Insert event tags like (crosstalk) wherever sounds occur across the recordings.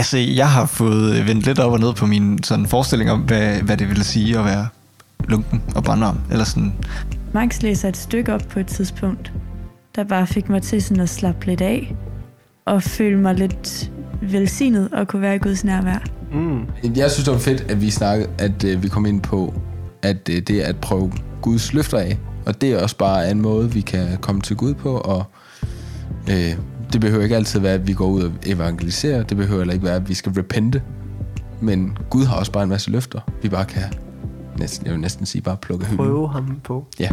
Altså, jeg har fået vendt lidt op og ned på min sådan forestilling om, hvad, hvad det ville sige at være lunken og brændarm. Eller sådan. Max læser et stykke op på et tidspunkt, der bare fik mig til sådan at slappe lidt af og føle mig lidt velsignet og kunne være i Guds nærvær. Mm. Jeg synes, det var fedt, at vi snakkede, at øh, vi kom ind på, at øh, det er at prøve Guds løfter af. Og det er også bare en måde, vi kan komme til Gud på. Og øh, det behøver ikke altid være, at vi går ud og evangeliserer. Det behøver heller ikke være, at vi skal repente. Men Gud har også bare en masse løfter, vi bare kan næsten, jeg vil næsten sige, bare plukke hylden. Prøve ham på. Ja.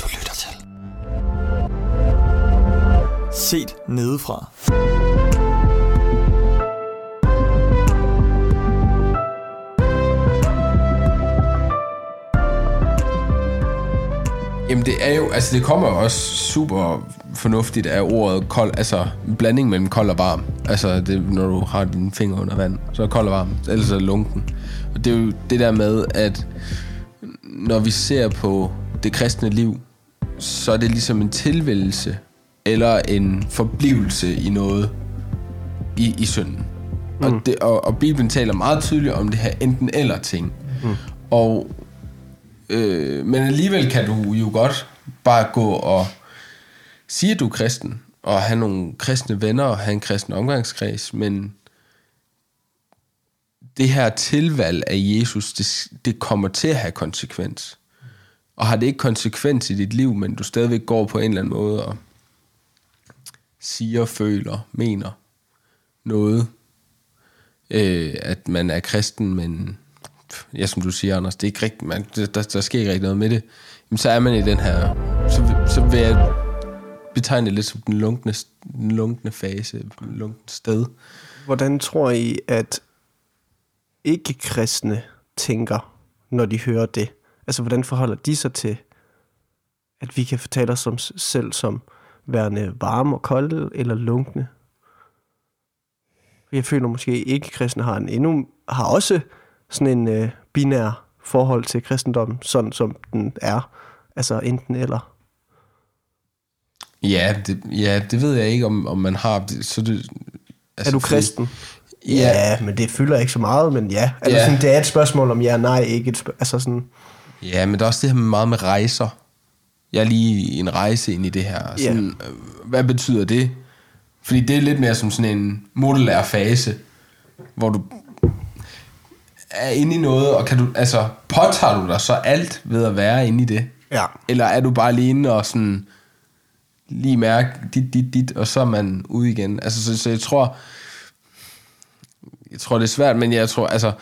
Du lytter til. Set nedefra. Jamen det er jo, altså det kommer også super fornuftigt af ordet kold, altså blanding mellem kold og varm. Altså det, når du har dine fingre under vand, så er kold og varm, ellers er lunken. Og det er jo det der med, at når vi ser på det kristne liv, så er det ligesom en tilvælgelse eller en forblivelse i noget i, i synden. Mm. Og, det, og, og Bibelen taler meget tydeligt om det her enten eller ting. Mm. Og øh, men alligevel kan du jo godt bare gå og sige, at du er kristen, og have nogle kristne venner, og have en kristen omgangskreds, men det her tilvalg af Jesus, det, det kommer til at have konsekvens. Og har det ikke konsekvens i dit liv, men du stadigvæk går på en eller anden måde og siger, føler, mener noget, øh, at man er kristen, men ja, som du siger, Anders, det er ikke rigtigt, man, der, der sker ikke rigtig noget med det, jamen, så er man i den her, så, så vil jeg betegne det lidt som den lunkne, den lunkne fase, den lunkne sted. Hvordan tror I, at ikke-kristne tænker, når de hører det? Altså, hvordan forholder de sig til, at vi kan fortælle os om selv som værende varme og kolde eller lunkne? Jeg føler måske, at ikke-kristne har, en endnu, har også sådan en øh, binær forhold til kristendommen, sådan som den er. Altså enten eller. Ja, det, ja, det ved jeg ikke, om, om man har. Så det, altså, er du kristen? Ja. ja, men det fylder ikke så meget, men ja. Altså, ja. Sådan, det er et spørgsmål om ja nej, ikke et spørgsmål. Altså sådan. Ja, men der er også det her med meget med rejser. Jeg er lige en rejse ind i det her. Sådan, ja. Hvad betyder det? Fordi det er lidt mere som sådan en modulær fase, hvor du er inde i noget, og kan du, altså, påtager du dig så alt ved at være inde i det? Ja. Eller er du bare lige inde og sådan, lige mærke dit, dit, dit, og så er man ude igen? Altså, så, så jeg tror, jeg tror, det er svært, men jeg tror, altså,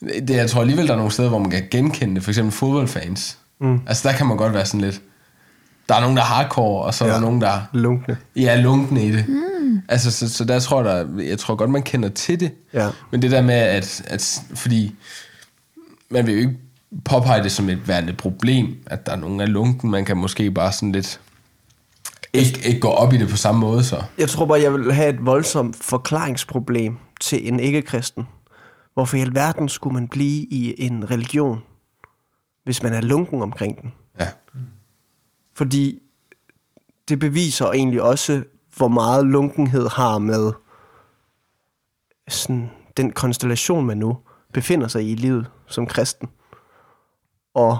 det, jeg tror alligevel, der er nogle steder, hvor man kan genkende det. For eksempel fodboldfans. Mm. Altså, der kan man godt være sådan lidt, der er nogen, der er hardcore, og så ja. er der nogen, der... Lunkne. Ja, lunkne i det. Mm. Altså, så, så der tror jeg, der, jeg tror godt, man kender til det. Ja. Men det der med, at, at fordi man vil jo ikke påpege det som et værende problem, at der er nogen, er lunken. Man kan måske bare sådan lidt ikke, ikke gå op i det på samme måde, så. Jeg tror bare, jeg vil have et voldsomt forklaringsproblem til en ikke-kristen. Hvorfor i alverden skulle man blive i en religion, hvis man er lunken omkring den? Ja. Fordi det beviser egentlig også, hvor meget lunkenhed har med sådan, den konstellation, man nu befinder sig i i livet som kristen. Og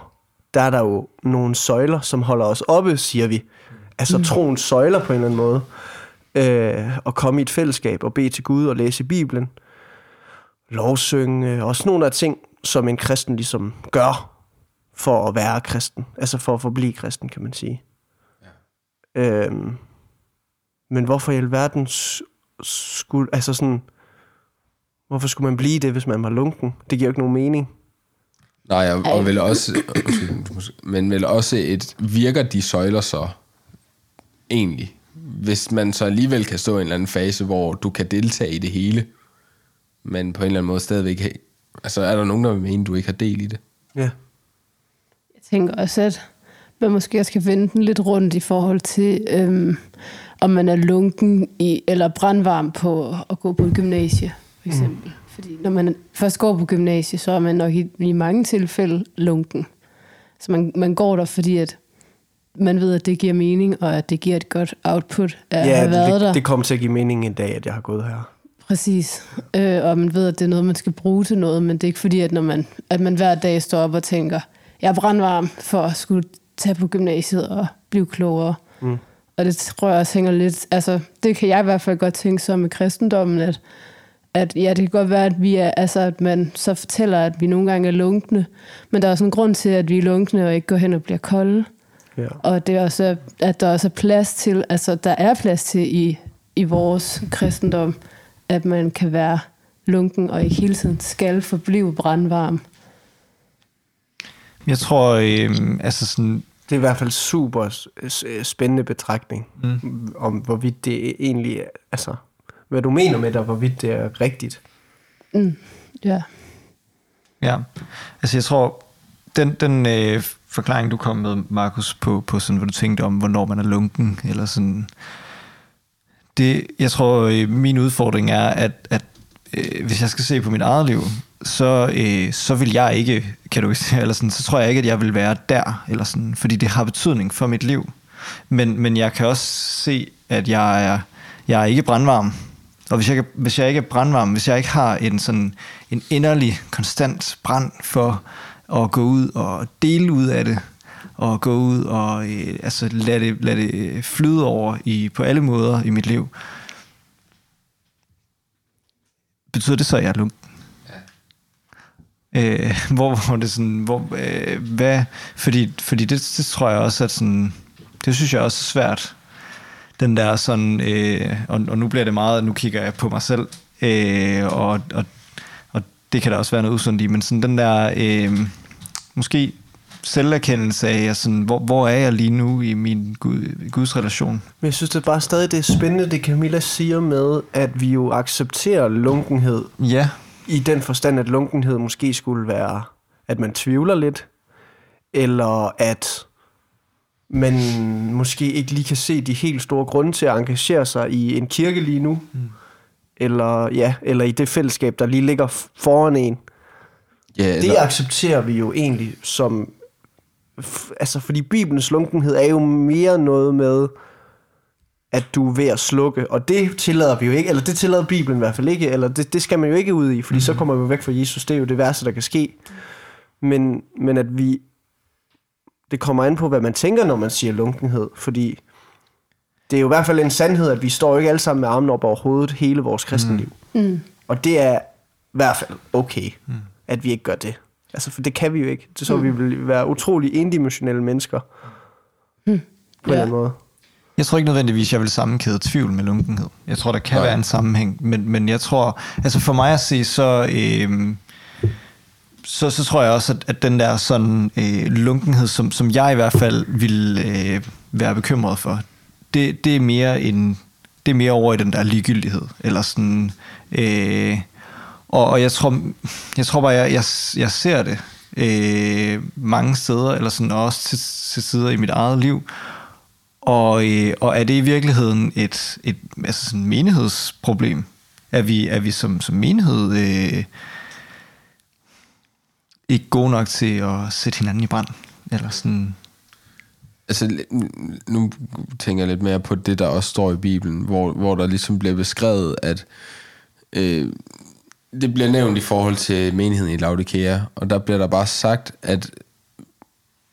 der er der jo nogle søjler, som holder os oppe, siger vi. Altså mm. troens søjler på en eller anden måde. Øh, at komme i et fællesskab og bede til Gud og læse Bibelen. Lovsynge. Også nogle af ting, som en kristen ligesom gør for at være kristen. Altså for at forblive kristen, kan man sige. Ja. Øhm, men hvorfor i alverden skulle... Altså sådan... Hvorfor skulle man blive det, hvis man var lunken? Det giver jo ikke nogen mening. Nej, og, og vel også... men vel også et... Virker de søjler så egentlig? Hvis man så alligevel kan stå i en eller anden fase, hvor du kan deltage i det hele, men på en eller anden måde stadigvæk... Altså, er der nogen, der vil mene, du ikke har del i det? Ja tænker også, at man måske også kan vende den lidt rundt i forhold til, øhm, om man er lunken i, eller brandvarm på at gå på et gymnasie, for mm. eksempel. Mm. Fordi når man først går på gymnasie, så er man nok i, i mange tilfælde lunken. Så man, man går der, fordi at man ved, at det giver mening, og at det giver et godt output af at Ja, have været det, der. det, det kommer til at give mening en dag, at jeg har gået her. Præcis. Øh, og man ved, at det er noget, man skal bruge til noget, men det er ikke fordi, at, når man, at man hver dag står op og tænker, jeg er brandvarm for at skulle tage på gymnasiet og blive klogere. Mm. Og det tror jeg også hænger lidt... Altså, det kan jeg i hvert fald godt tænke så med kristendommen, at, at ja, det kan godt være, at vi er, altså, at man så fortæller, at vi nogle gange er lunkne, men der er også en grund til, at vi er lunkne og ikke går hen og bliver kolde. Ja. Og det er også, at der også er plads til, altså der er plads til i, i vores kristendom, at man kan være lunken og ikke hele tiden skal forblive brandvarm. Jeg tror, øh, altså sådan, Det er i hvert fald super s- spændende betragtning, mm. om hvorvidt det egentlig er, altså, hvad du mener med det, og hvorvidt det er rigtigt. Mm, ja. Ja, altså jeg tror, den, den øh, forklaring, du kom med, Markus, på, på sådan, hvad du tænkte om, hvornår man er lunken, eller sådan, det, jeg tror, øh, min udfordring er, at, at øh, hvis jeg skal se på mit eget liv, så, øh, så vil jeg ikke, kan du eller sådan, så tror jeg ikke, at jeg vil være der, eller sådan, fordi det har betydning for mit liv. Men, men jeg kan også se, at jeg er, jeg er ikke brandvarm. Og hvis jeg, hvis jeg ikke er brandvarm, hvis jeg ikke har en sådan en inderlig, konstant brand for at gå ud og dele ud af det, og gå ud og øh, altså lade det, lade det flyde over i, på alle måder i mit liv, betyder det så, at jeg er lunken? Øh, (laughs) hvor, hvor det sådan, hvor, øh, hvad, fordi, fordi det, det tror jeg også, at sådan, det synes jeg også er svært, den der sådan, øh, og, og nu bliver det meget, nu kigger jeg på mig selv, øh, og, og, og det kan der også være noget usundt i, men sådan den der, øh, måske selverkendelse af, at sådan, hvor, hvor er jeg lige nu i min Gud, Guds relation? Men jeg synes det er bare stadig, det er spændende, det Camilla siger med, at vi jo accepterer lunkenhed, Ja, i den forstand, at lunkenhed måske skulle være, at man tvivler lidt, eller at man måske ikke lige kan se de helt store grunde til at engagere sig i en kirke lige nu, mm. eller, ja, eller i det fællesskab, der lige ligger foran en. Ja, Det accepterer vi jo egentlig som... f- Altså, fordi Bibelens lunkenhed er jo mere noget med, at du er ved at slukke, og det tillader vi jo ikke, eller det tillader Bibelen i hvert fald ikke, eller det, det skal man jo ikke ud i, fordi mm. så kommer vi væk fra Jesus, det er jo det værste, der kan ske. Men, men at vi... Det kommer an på, hvad man tænker, når man siger lunkenhed, fordi det er jo i hvert fald en sandhed, at vi står ikke alle sammen med armene op over hovedet hele vores kristenliv. Mm. Og det er i hvert fald okay, mm. at vi ikke gør det. Altså, for det kan vi jo ikke. Det så mm. vi vil være utrolig endimensionelle mennesker. Mm. På en Ja. eller anden måde. Jeg tror ikke nødvendigvis, jeg vil sammenkæde tvivl med lunkenhed. Jeg tror, der kan Nej. være en sammenhæng, men, men jeg tror, altså for mig at se, så, øh, så, så tror jeg også, at, at den der sådan øh, lunkenhed, som, som jeg i hvert fald vil øh, være bekymret for, det, det er mere en, det er mere over i den der ligegyldighed, eller sådan, øh, og, og jeg tror, jeg tror bare, jeg, jeg, jeg ser det øh, mange steder, eller sådan også til, til sider i mit eget liv, og, øh, og er det i virkeligheden et, et altså sådan menighedsproblem? Er vi, er vi som, som menighed øh, ikke gode nok til at sætte hinanden i brand? Eller sådan, Altså, nu tænker jeg lidt mere på det, der også står i Bibelen, hvor, hvor der ligesom bliver beskrevet, at øh, det bliver nævnt i forhold til menigheden i Laodikea, og der bliver der bare sagt, at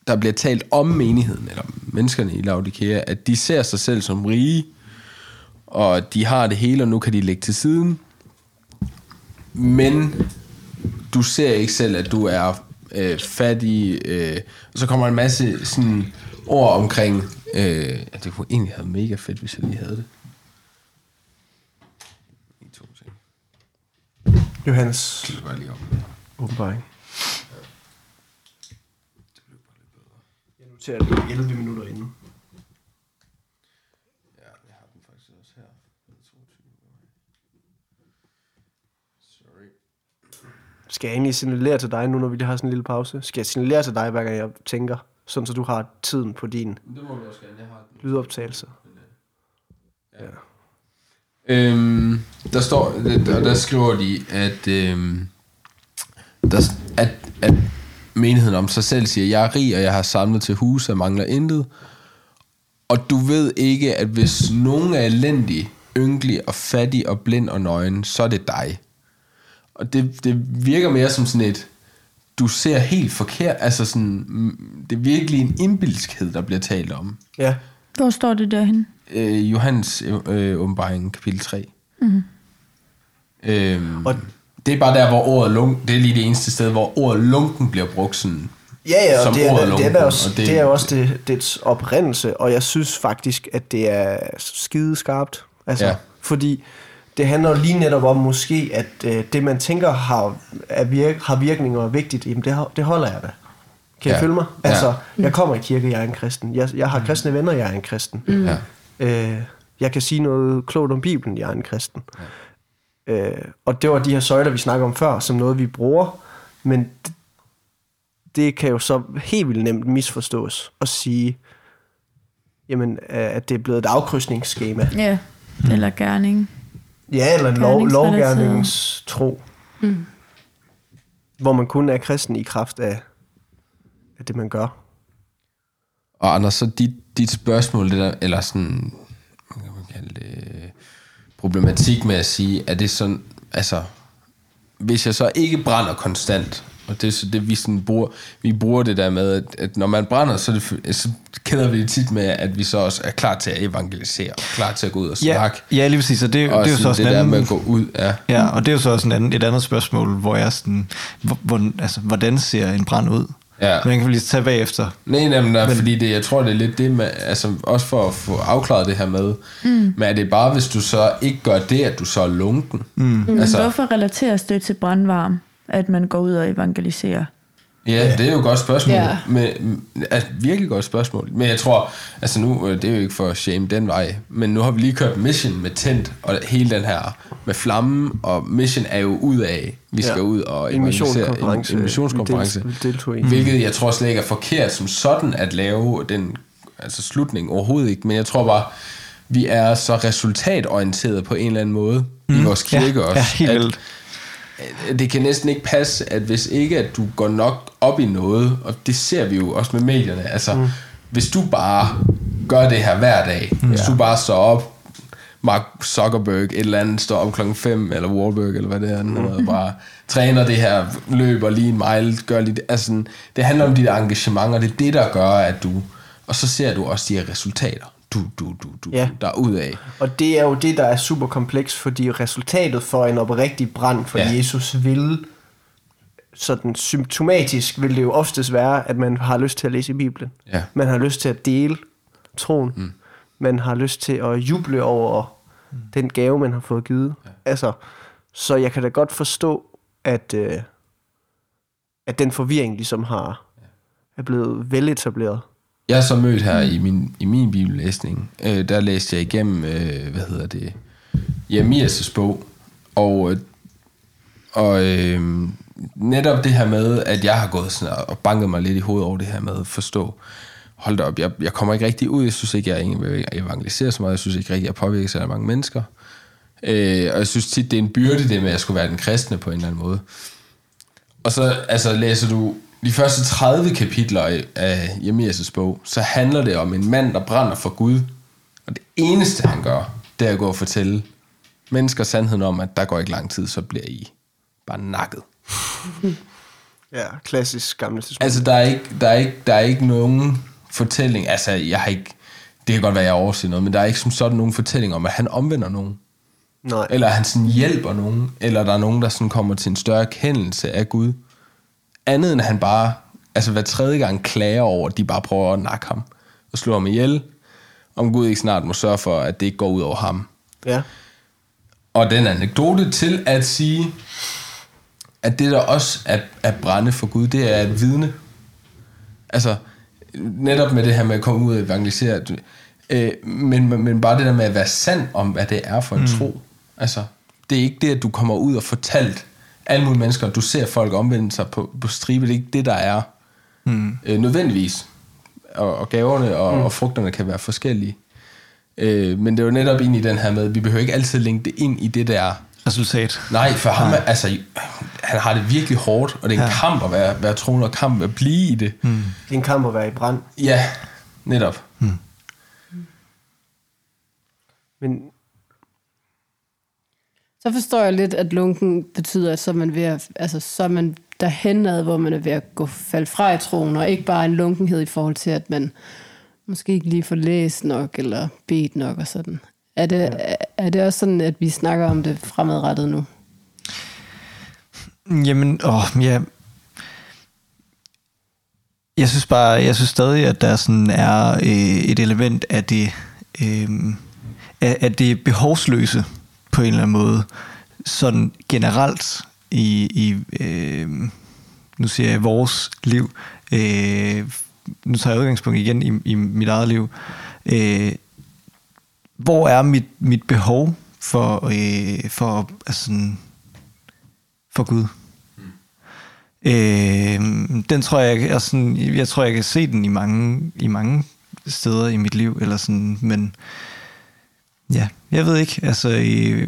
der bliver talt om menigheden, eller menneskerne i Laodikea, at de ser sig selv som rige, og de har det hele, og nu kan de lægge til siden. Men du ser ikke selv, at du er øh, fattig. Øh, og så kommer en masse sådan, ord omkring, øh, det kunne egentlig have været mega fedt, hvis jeg lige havde det. Johannes var lige om. åbenbaring. Jeg noterer det 11 minutter inden. Ja, jeg har den faktisk også her. 22. Sorry. Skal jeg egentlig signalere til dig nu, når vi lige har sådan en lille pause? Skal jeg signalere til dig, hver gang jeg tænker, sådan så du har tiden på din Det må du også gerne, jeg har den. lydoptagelse? Øhm, der står, og der skriver de, at, øhm, der, at, at menigheden om sig selv siger, jeg er rig, og jeg har samlet til hus, og mangler intet. Og du ved ikke, at hvis nogen er elendig, ynkelig og fattig og blind og nøgen, så er det dig. Og det, det virker mere som sådan et, du ser helt forkert, altså sådan, mm, det er virkelig en indbilskhed, der bliver talt om. Ja. Hvor står det derhen? Øh, Johannes øh, åbenbaring, kapitel 3. Mm-hmm. Øhm, og det er bare der, hvor ordet lunk, det er lige det eneste sted, hvor ordet lunken bliver brugt sådan. Ja, ja, og Som det er, er, lunken, det, er også, og det, det- er også det, dets oprindelse, og jeg synes faktisk, at det er skide skarpt. Altså, Ja. Fordi det handler lige netop om måske, at øh, det man tænker har, er virk, har virkning og er vigtigt, jamen det, har- det holder jeg da. Kan ja. I følge mig? Ja. Altså, jeg kommer i kirke, jeg er en kristen. Jeg, jeg har kristne venner, jeg er en kristen. Mm. Ja. Øh, jeg kan sige noget klogt om Bibelen, jeg er en kristen. Ja. Øh, og det var de her søjler, vi snakker om før, som noget, vi bruger. Men det, det kan jo så helt vildt nemt misforstås og sige, jamen, øh, at det er blevet et afkrydsningsskema. Ja, eller gerning. Ja, eller lov, Gerningsrelateret. lovgærningens tro. Mm. Hvor man kun er kristen i kraft af, af det, man gør. Og Anders, så dit, dit spørgsmål, det der, eller sådan, hvad kan man kalde det, problematik med at sige, er det sådan, altså, hvis jeg så ikke brænder konstant, og det er så det, vi sådan bruger, vi bruger det der med, at, at når man brænder, så, det, så kender vi det tit med, at vi så også er klar til at evangelisere, klar til at gå ud og Ja, snakke. ja lige præcis. Og det, og det er jo så sådan også det en der anden, med at gå ud, ja. Ja, og det er jo så også en anden, et andet spørgsmål, hvor jeg sådan, hvor, hvor, altså, hvordan ser en brand ud? Ja. Men kan vi lige tage bagefter. Nej, jamen, der, fordi det, jeg tror, det er lidt det med, altså også for at få afklaret det her med, mm. men er det bare, hvis du så ikke gør det, at du så er lunken? Mm. Men Altså, hvorfor relateres det til brandvarm, at man går ud og evangeliserer? Ja, det er jo et godt spørgsmål. Ja. Men, altså, virkelig godt spørgsmål. Men jeg tror, altså nu, øh, det er jo ikke for at shame den vej, men nu har vi lige kørt Mission med tent, og hele den her med flammen, og Mission er jo ud af, vi skal Ja. ud og En missionskonference. En, en missionskonference. Del-. Hvilket jeg tror slet ikke er forkert som sådan at lave den altså slutning overhovedet ikke. Men jeg tror bare, vi er så resultatorienteret på en eller anden måde mm. i vores kirke ja, også. Ja, helt at, vildt. Det kan næsten ikke passe, at hvis ikke at du går nok op i noget, og det ser vi jo også med medierne, altså mm. hvis du bare gør det her hver dag, mm. hvis du bare står op, Mark Zuckerberg, et eller andet, står op klokken 5, eller Wahlberg, eller hvad det er, mm. og bare træner det her, løber lige en mile, gør lige det. Altså, det handler om dit engagement, og det er det, der gør, at du... Og så ser du også de her resultater, du, du, du, du, Ja. der er ud af. Og det er jo det, der er super kompleks, fordi resultatet for en oprigtig brand for Ja. ja. Jesus vil, sådan symptomatisk vil det jo oftest være, at man har lyst til at læse i Bibelen. Ja. Man har lyst til at dele troen. Mm. Man har lyst til at juble over mm. den gave, man har fået givet. Ja. Altså, så jeg kan da godt forstå, at, øh, at den forvirring ligesom har er blevet veletableret. Jeg har så mødt her i min, i min bibellæsning, øh, der læste jeg igennem, øh, hvad hedder det, Jeremias' bog, og, øh, og øh, netop det her med, at jeg har gået sådan og banket mig lidt i hovedet over det her med at forstå, hold da op, jeg, jeg kommer ikke rigtig ud, jeg synes ikke, jeg evangeliserer så meget, jeg synes ikke rigtig, jeg påvirker så mange mennesker, øh, og jeg synes tit, det er en byrde det med, at jeg skulle være den kristne på en eller anden måde. Og så altså, læser du de første 30 kapitler af- Jeremias' bog, så handler det om en mand, der brænder for Gud. Og det eneste, han gør, det er at gå og fortælle mennesker sandheden om, at der går ikke lang tid, så bliver I bare nakket. (laughs) Ja, klassisk gamle testament. Altså, der er ikke, der er ikke, der er ikke nogen fortælling. Altså, jeg har ikke... Det kan godt være, jeg overser noget, men der er ikke som sådan nogen fortælling om, at han omvender nogen. Nej. Eller han sådan hjælper nogen. Eller der er nogen, der sådan kommer til en større kendelse af Gud. Andet end han bare, altså hver tredje gang klager over, at de bare prøver at nakke ham. Og slå ham ihjel. Om Gud ikke snart må sørge for, at det ikke går ud over ham. Ja. Og den anekdote til at sige, at det der også er at brænde for Gud, det er at vidne. Altså, netop med det her med at komme ud og evangelisere, øh, men, men bare det der med at være sand om, hvad det er for en mm. tro. Altså, det er ikke det, at du kommer ud og fortalt alle mulige mennesker, du ser folk omvende sig på, på stribe, det er ikke det, der er mm. øh, nødvendigvis. Og, og gaverne og, mm. og frugterne kan være forskellige. Øh, men det er jo netop ind i den her med, at vi behøver ikke altid linke det ind i det der Resultat. Nej, for ham, er, altså, han har det virkelig hårdt, og det er en ja. kamp at være, være troende, og kamp at blive i det. Mm. Det er en kamp at være i brand. Ja, netop. Mm. Men Så forstår jeg lidt, at lunken betyder, at så er man, ved at, altså, så er man derhenad, hvor man er ved at gå falde fra i troen, og ikke bare en lunkenhed i forhold til, at man måske ikke lige får læst nok, eller bedt nok og sådan. Er det, ja. er det også sådan, at vi snakker om det fremadrettet nu? Jamen, åh, ja. Jeg synes bare, jeg synes stadig, at der sådan er øh, et element af det, øh, af, af det behovsløse på en eller anden måde, sådan generelt i, i øh, nu siger jeg vores liv, øh, nu tager jeg udgangspunkt igen i, i mit eget liv, øh, hvor er mit, mit behov for, øh, for, altså, sådan, for Gud? Øh, den tror jeg, er sådan, jeg tror, jeg kan se den i mange, i mange steder i mit liv, eller sådan, men ja, jeg ved ikke, altså, øh,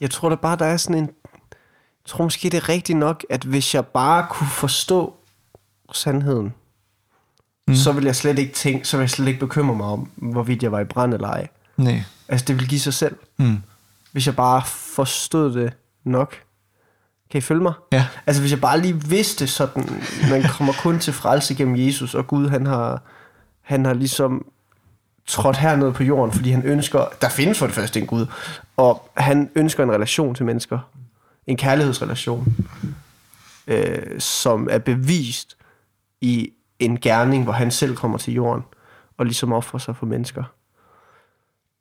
jeg tror da bare, der er sådan en... Jeg tror måske, det er rigtigt nok, at hvis jeg bare kunne forstå sandheden, mm. så ville jeg slet ikke tænke, så ville jeg slet ikke bekymre mig om, hvorvidt jeg var i brand eller ej. nej, Altså, det ville give sig selv. mm, Hvis jeg bare forstod det nok. Kan I følge mig? ja, Altså, hvis jeg bare lige vidste sådan, man kommer kun til frelse gennem Jesus, og Gud, han har, han har ligesom trådt hernede på jorden, fordi han ønsker, der findes for det første en Gud, og han ønsker en relation til mennesker. En kærlighedsrelation, øh, som er bevist i en gerning, hvor han selv kommer til jorden, og ligesom offrer sig for mennesker.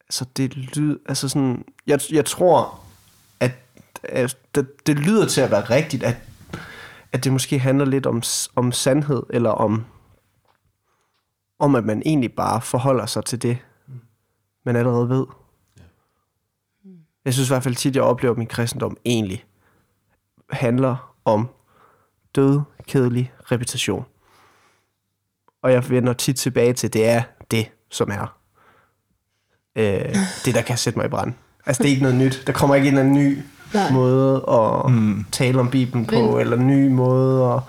Så det lyder, altså sådan, jeg, jeg tror, at, at det, det lyder til at være rigtigt, at, at det måske handler lidt om, om sandhed, eller om, om at man egentlig bare forholder sig til det, man allerede ved. Jeg synes i hvert fald tit, jeg oplever, at min kristendom egentlig handler om død, kedelig repetition. Og jeg vender tit tilbage til, det er det, som er øh, det, der kan sætte mig i brand. Altså, det er ikke noget nyt. Der kommer ikke en eller anden ny Nej. måde at mm, tale om Bibelen på, Men- eller en ny måde at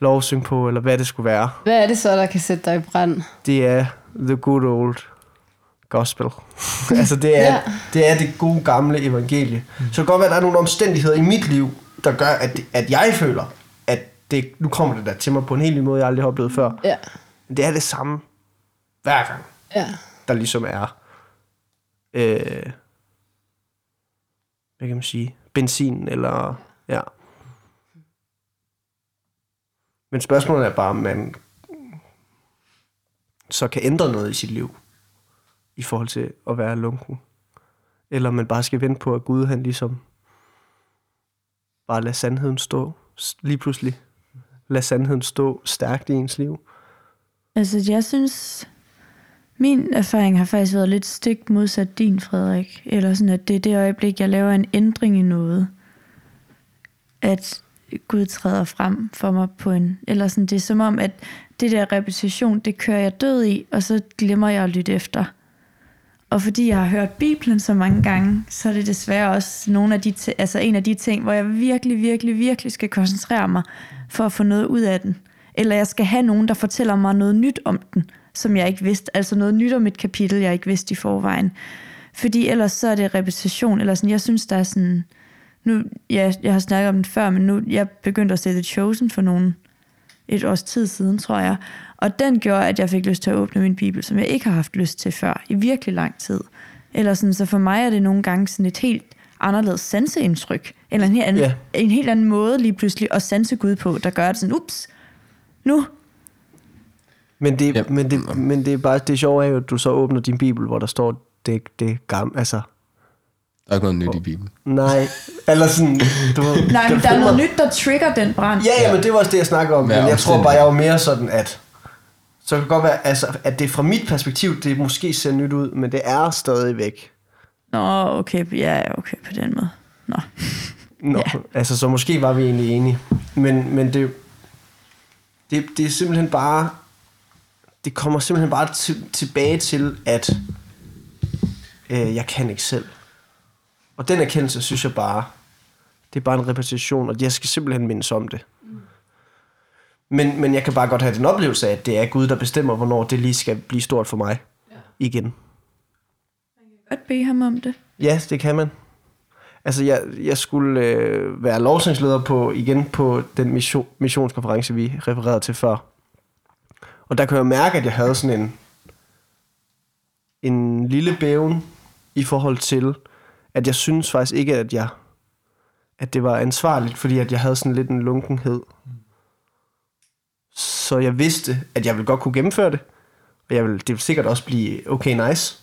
lovsynge på, eller hvad det skulle være. Hvad er det så, der kan sætte dig i brand? Det er the good old gospel. (laughs) altså, det er, Ja. det er det gode gamle evangelie. Så det kan godt være, at der er nogle omstændigheder i mit liv, der gør, at, at jeg føler, at det, nu kommer det der til mig på en helt ny måde, jeg aldrig har oplevet før. Ja, Men det er det samme hver gang, ja. der ligesom er, øh, hvad kan man sige, benzin, eller, ja. Men spørgsmålet er bare, om man så kan ændre noget i sit liv, i forhold til at være lunken. Eller om man bare skal vente på, at Gud han ligesom bare lader sandheden stå lige pludselig. Lad sandheden stå stærkt i ens liv. Altså, jeg synes, min erfaring har faktisk været lidt stik modsat din, Frederik. Eller sådan, at det er det øjeblik, jeg laver en ændring i noget, at Gud træder frem for mig på en... Eller sådan, det er som om, at det der repetition, det kører jeg død i, og så glemmer jeg at lytte efter. Og fordi jeg har hørt Bibelen så mange gange, så er det desværre også nogle af de altså en af de ting, hvor jeg virkelig, virkelig, virkelig skal koncentrere mig for at få noget ud af den. Eller jeg skal have nogen, der fortæller mig noget nyt om den, som jeg ikke vidste. Altså noget nyt om et kapitel, jeg ikke vidste i forvejen. Fordi ellers så er det repetition, eller sådan, jeg synes, der er sådan... Nu, ja, jeg har snakket om den før, men nu jeg begyndte at sætte Chosen for nogen et års tid siden, tror jeg. Og den gjorde, at jeg fik lyst til at åbne min bibel, som jeg ikke har haft lyst til før, i virkelig lang tid. Eller sådan, så for mig er det nogle gange sådan et helt anderledes sanseindtryk, eller en helt anden, Ja. en helt anden måde lige pludselig at sanse Gud på, der gør det sådan, ups, nu, Men det, ja. men det, men det er bare det sjove er jo, at du så åbner din bibel, hvor der står det, det gamle, altså Der er ikke noget nyt i Bibelen. nej, eller sådan, du ved, nej, men der er noget nyt, der trigger den brand. Ja, ja, men det var også det, jeg snakker om, Ja, men jeg tror bare, jeg var mere sådan, at så kan det godt være, altså, at det fra mit perspektiv, det måske ser nyt ud, men det er stadigvæk. Nå, okay, ja, okay, på den måde. Nå. Nå, Ja. altså, så måske var vi egentlig enige. Men, men det, det, det er simpelthen bare, det kommer simpelthen bare til, tilbage til, at øh, jeg kan ikke selv. Og den erkendelse, synes jeg bare, det er bare en repetition, og jeg skal simpelthen mindes om det. Men, men jeg kan bare godt have den oplevelse af, at det er Gud, der bestemmer, hvornår det lige skal blive stort for mig. Ja. Igen. Godt bede ham om det. Ja, det kan man. Altså, jeg, jeg skulle øh, være lovsangsleder på, igen på den mission, missionskonference, vi refererede til før. Og der kunne jeg mærke, at jeg havde sådan en, en lille bæven i forhold til, at jeg synes faktisk ikke, at jeg at det var ansvarligt, fordi at jeg havde sådan lidt en lunkenhed. Så jeg vidste, at jeg ville godt kunne gennemføre det, og jeg ville, det ville sikkert også blive okay nice,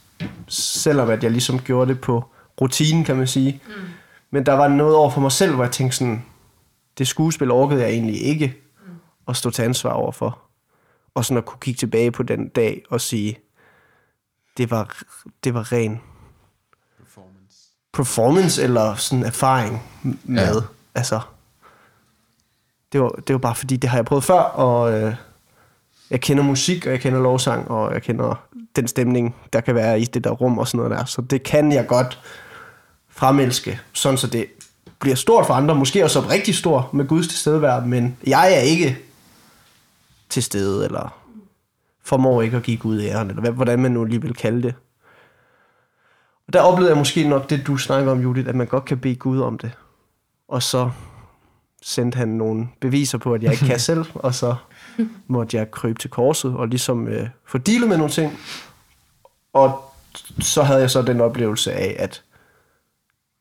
selvom at jeg ligesom gjorde det på rutinen, kan man sige. Mm. Men der var noget over for mig selv, hvor jeg tænkte sådan, det skuespil orkede jeg egentlig ikke mm. at stå til ansvar overfor. Og sådan at kunne kigge tilbage på den dag og sige, det var, det var ren performance, eller sådan erfaring med. Ja. Altså, det var, det var bare fordi, det har jeg prøvet før, og øh, jeg kender musik, og jeg kender lovsang, og jeg kender den stemning, der kan være i det der rum og sådan noget der. Så det kan jeg godt fremelske, sådan så det bliver stort for andre, måske også rigtig stort med Guds tilstedevær, men jeg er ikke til stede, eller formår ikke at give Gud æren, eller hvordan man nu lige vil kalde det. Og der oplevede jeg måske nok det, du snakker om, Judith, at man godt kan bede Gud om det. Og så sendte han nogle beviser på, at jeg ikke kan (laughs) selv, og så måtte jeg krybe til korset og ligesom øh, få dealet med nogle ting. Og så havde jeg så den oplevelse af, at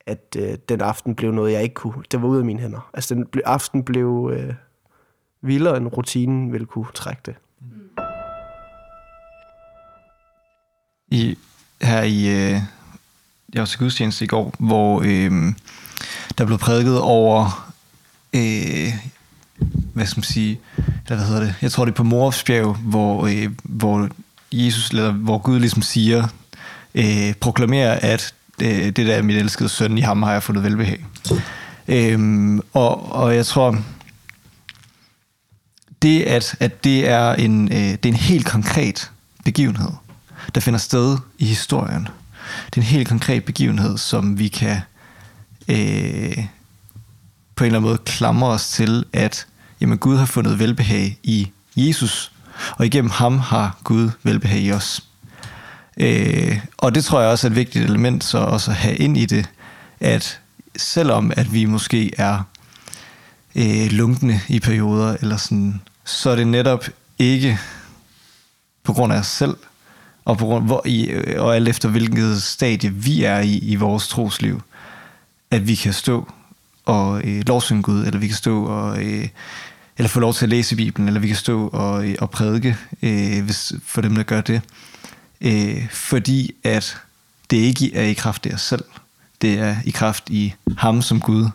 at øh, den aften blev noget, jeg ikke kunne. Det var ude af mine hænder. Altså, den aften blev øh, vildere, end rutinen ville kunne trække det. I, her i... Øh, jeg var til gudstjeneste i går, hvor øh, der blev prædiket over... Øh, hvad skal man sige? Eller hvad hedder det? Jeg tror, det er på Morofsbjerg, hvor, øh, hvor Jesus, eller hvor Gud ligesom siger, øh, proklamerer, at det, det der er mit elskede søn, i ham har jeg fundet velbehag. Øhm, og, og jeg tror, det at, at det er en, øh, det er en helt konkret begivenhed, der finder sted i historien. Det er en helt konkret begivenhed, som vi kan øh, på en eller anden måde klamre os til, at jamen, Gud har fundet velbehag i Jesus, og igennem ham har Gud velbehag i os. Øh, og det tror jeg også er et vigtigt element så også at have ind i det, at selvom at vi måske er øh, lunkne i perioder, eller sådan, så er det netop ikke på grund af os selv, og, på grund, hvor i, og alt efter hvilket stadie vi er i i vores trosliv, at vi kan stå og øh, lovsynge Gud, eller vi kan stå og øh, eller få lov til at læse Bibelen, eller vi kan stå og, øh, og prædike, øh, hvis, for dem, der gør det øh, fordi at det ikke er i kraft af os selv. Det er i kraft i ham, som Gud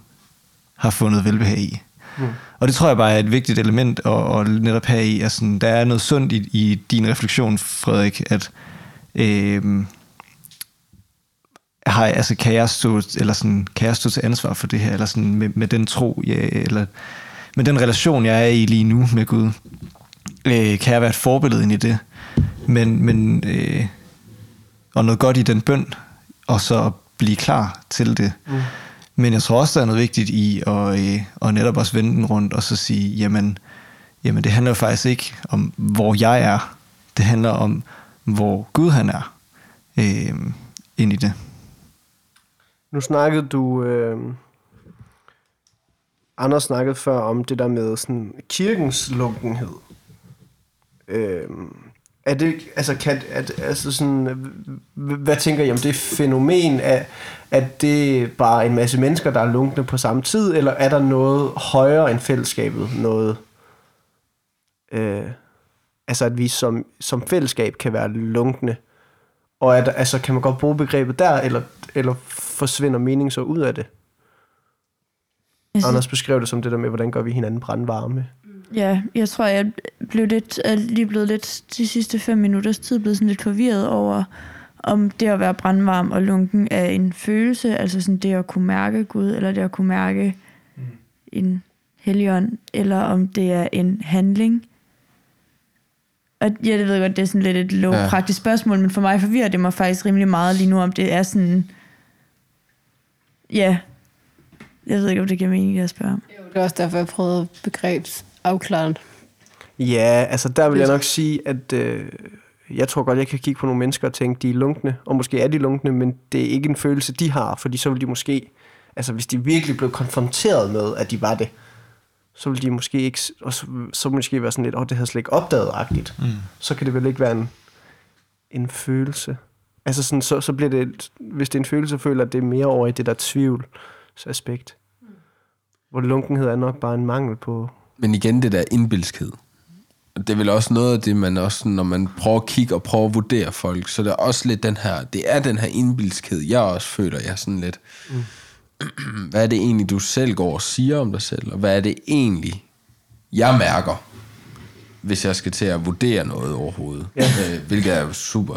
har fundet velbehag i. Mm. Og det tror jeg bare er et vigtigt element at, at netop have i. Altså, der er noget sundt i, i din refleksion, Frederik, at øh, har, altså, kan, jeg stå, eller sådan, kan jeg stå til ansvar for det her, eller sådan, med, med den tro, jeg, eller med den relation, jeg er i lige nu med Gud. Øh, kan jeg være et forbillede ind i det? men, men øh, og noget godt i den bøn, og så blive klar til det. Mm. Men jeg tror også, der er noget vigtigt i at, øh, at netop også vende den rundt, og så sige, jamen, jamen det handler jo faktisk ikke om, hvor jeg er. Det handler om, hvor Gud han er øh, ind i det. Nu snakkede du... Øh Anders snakkede før om det der med sådan kirkens lunkenhed. Øh, er det, altså, kan, at, altså sådan, hvad tænker I om det fænomen? Er, at det bare en masse mennesker, der er lunkne på samme tid, eller er der noget højere end fællesskabet? Noget, øh, altså at vi som, som fællesskab kan være lunkne, og at, altså, kan man godt bruge begrebet der, eller, eller forsvinder mening så ud af det? Altså, Anders beskrev det som det der med, hvordan gør vi hinanden brandvarme. Ja, jeg tror, jeg blev lidt, er lige blevet lidt de sidste fem minutters tid blevet sådan lidt forvirret over, om det at være brandvarm og lunken er en følelse, altså sådan det at kunne mærke Gud, eller det at kunne mærke mm. en helligånd, eller om det er en handling. Og ja, det ved jeg godt, det er sådan lidt et lovpraktisk ja. spørgsmål, men for mig forvirrer det mig faktisk rimelig meget lige nu, om det er sådan... Ja, jeg ved ikke, om det giver mening, at spørge om. Jo, det er også derfor, jeg prøvede begrebs afklaret. Ja, altså der vil jeg nok sige, at øh, jeg tror godt, jeg kan kigge på nogle mennesker og tænke, de er lunkne, og måske er de lunkne, men det er ikke en følelse, de har, fordi så vil de måske, altså hvis de virkelig blev konfronteret med, at de var det, så vil de måske ikke, og så, så måske være sådan lidt, åh, oh, det havde slet ikke opdaget-agtigt. Mm. Så kan det vel ikke være en, en følelse. Altså sådan, så, så bliver det, hvis det er en følelse, føler at det er mere over i det der tvivlsaspekt. Hvor lunkenhed er nok bare en mangel på... Men igen, det der indbilskhed. Det er vel også noget af det, man også, når man prøver at kigge og prøver at vurdere folk, så det er også lidt den her, det er den her indbilskhed, jeg også føler, jeg sådan lidt, mm. (clears throat) hvad er det egentlig, du selv går og siger om dig selv, og hvad er det egentlig, jeg mærker, hvis jeg skal til at vurdere noget overhovedet. Ja. Øh, hvilket er super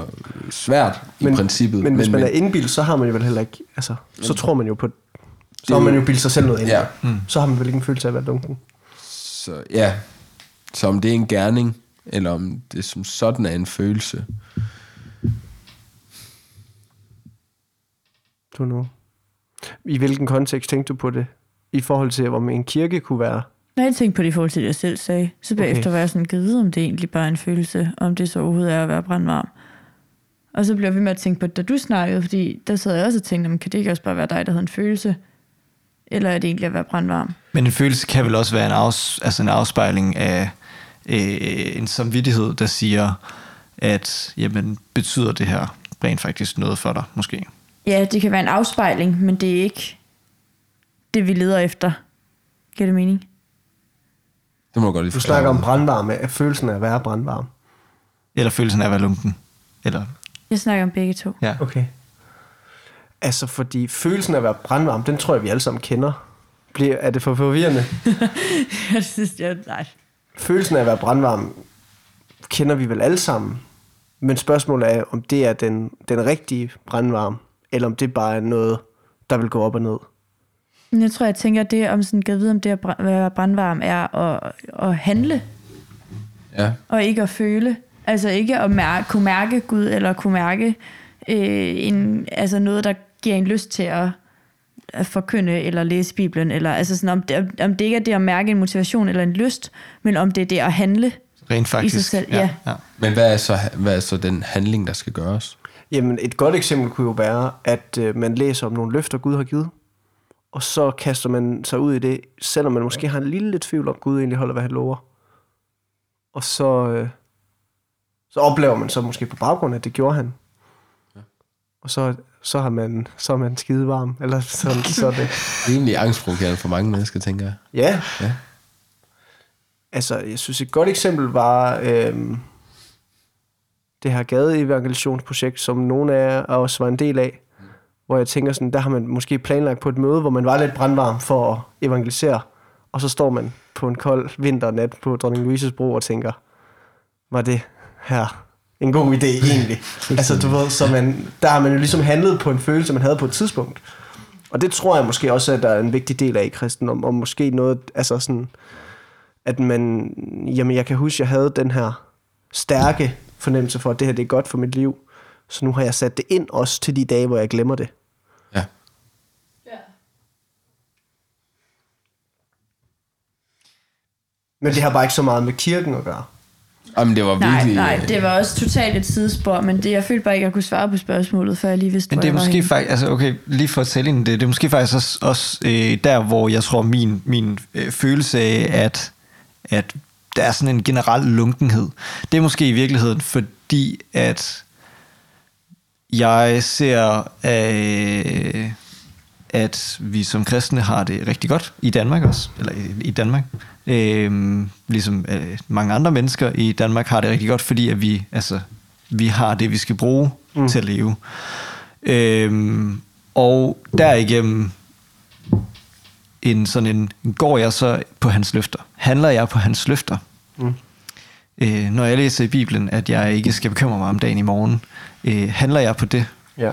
svært i men, princippet. Men hvis men, man er indbildt, så har man jo vel heller ikke, altså, så tror man jo på, så har man jo bildt sig selv noget ind. Ja. Mm. Så har man vel ikke en følelse af at være dunken. Så ja, så om det er en gerning, eller om det som sådan er en følelse. Du nu. I hvilken kontekst tænkte du på det? I forhold til, om en kirke kunne være? Nej, jeg tænkte på det i forhold til det, jeg selv sagde. Så bagefter okay. var jeg sådan, givet om det egentlig bare er en følelse, om det så overhovedet er at være brandvarm. Og så blev ved med at tænke på det, da du snakkede, fordi der sad jeg også og tænkte, kan det ikke også bare være dig, der havde en følelse? Eller er det egentlig at være brandvarm? Men en følelse kan vel også være en, afs, altså en afspejling af øh, en samvittighed, der siger, at jamen, betyder det her rent faktisk noget for dig, måske? Ja, det kan være en afspejling, men det er ikke det, vi leder efter. Giver det mening? Det må du godt lige Du snakker om brandvarme, at følelsen af at være brandvarm. Eller følelsen af at være lunken? Eller? Jeg snakker om begge to. Ja. Okay. Altså, fordi følelsen af at være brandvarm, den tror jeg, vi alle sammen kender. Bliver, er det for forvirrende? (laughs) jeg synes, jeg, nej. Følelsen af at være brandvarm kender vi vel alle sammen. Men spørgsmålet er, om det er den, den rigtige brandvarm, eller om det bare er noget, der vil gå op og ned. Jeg tror, jeg tænker, det om sådan, kan vide, om det at være brandvarm er at, at handle, Ja. og ikke at føle. Altså ikke at mærke, kunne mærke Gud, eller kunne mærke øh, en, altså noget, der giver en lyst til at, at forkynde eller læse Bibelen. Eller, altså sådan, om, det, om det ikke er det at mærke en motivation eller en lyst, men om det er det at handle Rent faktisk. i sig selv. Ja. ja. Men hvad er, så, hvad er så den handling, der skal gøres? Jamen, et godt eksempel kunne jo være, at øh, man læser om nogle løfter, Gud har givet, og så kaster man sig ud i det, selvom man måske har en lille lidt tvivl om, Gud egentlig holder, hvad han lover. Og så, øh, så oplever man så måske på baggrund af, at det gjorde han. Og så, så, har man, så er man skide varm. Eller sådan, så er det. (laughs) Rimelig angstprovokerende for mange mennesker, tænker jeg. Ja. Ja. Altså, jeg synes et godt eksempel var øhm, det her gadeevangelisationsprojekt, som nogle af også var en del af. Hvor jeg tænker sådan, der har man måske planlagt på et møde, hvor man var lidt brandvarm for at evangelisere. Og så står man på en kold vinternat på Dronning Louises bro og tænker, var det her en god idé (laughs) egentlig? altså, du ved, så man, der har man jo ligesom handlet på en følelse, man havde på et tidspunkt. Og det tror jeg måske også, at der er en vigtig del af i kristendom, og måske noget, altså sådan, at man, jamen jeg kan huske, jeg havde den her stærke fornemmelse for, at det her det er godt for mit liv. Så nu har jeg sat det ind også til de dage, hvor jeg glemmer det. Ja. Men det har bare ikke så meget med kirken at gøre. Jamen, det var Nej, virkelig... nej, øh, det var også totalt et sidespor, men det, jeg følte bare ikke, at jeg kunne svare på spørgsmålet, før jeg lige vidste, Men det er måske faktisk, altså okay, lige for at tælle ind det, det er måske faktisk også, også øh, der, hvor jeg tror, min, min øh, følelse af, at, at der er sådan en generel lunkenhed, det er måske i virkeligheden, fordi at jeg ser, øh, at vi som kristne har det rigtig godt i Danmark også, eller i, i Danmark. Øh, ligesom øh, mange andre mennesker i Danmark har det rigtig godt, fordi at vi, altså, vi har det, vi skal bruge mm. til at leve. Øhm, og derigennem en sådan en, går jeg så på hans løfter? Handler jeg på hans løfter? Mm. Øh, når jeg læser i Bibelen, at jeg ikke skal bekymre mig om dagen i morgen, øh, handler jeg på det? Ja.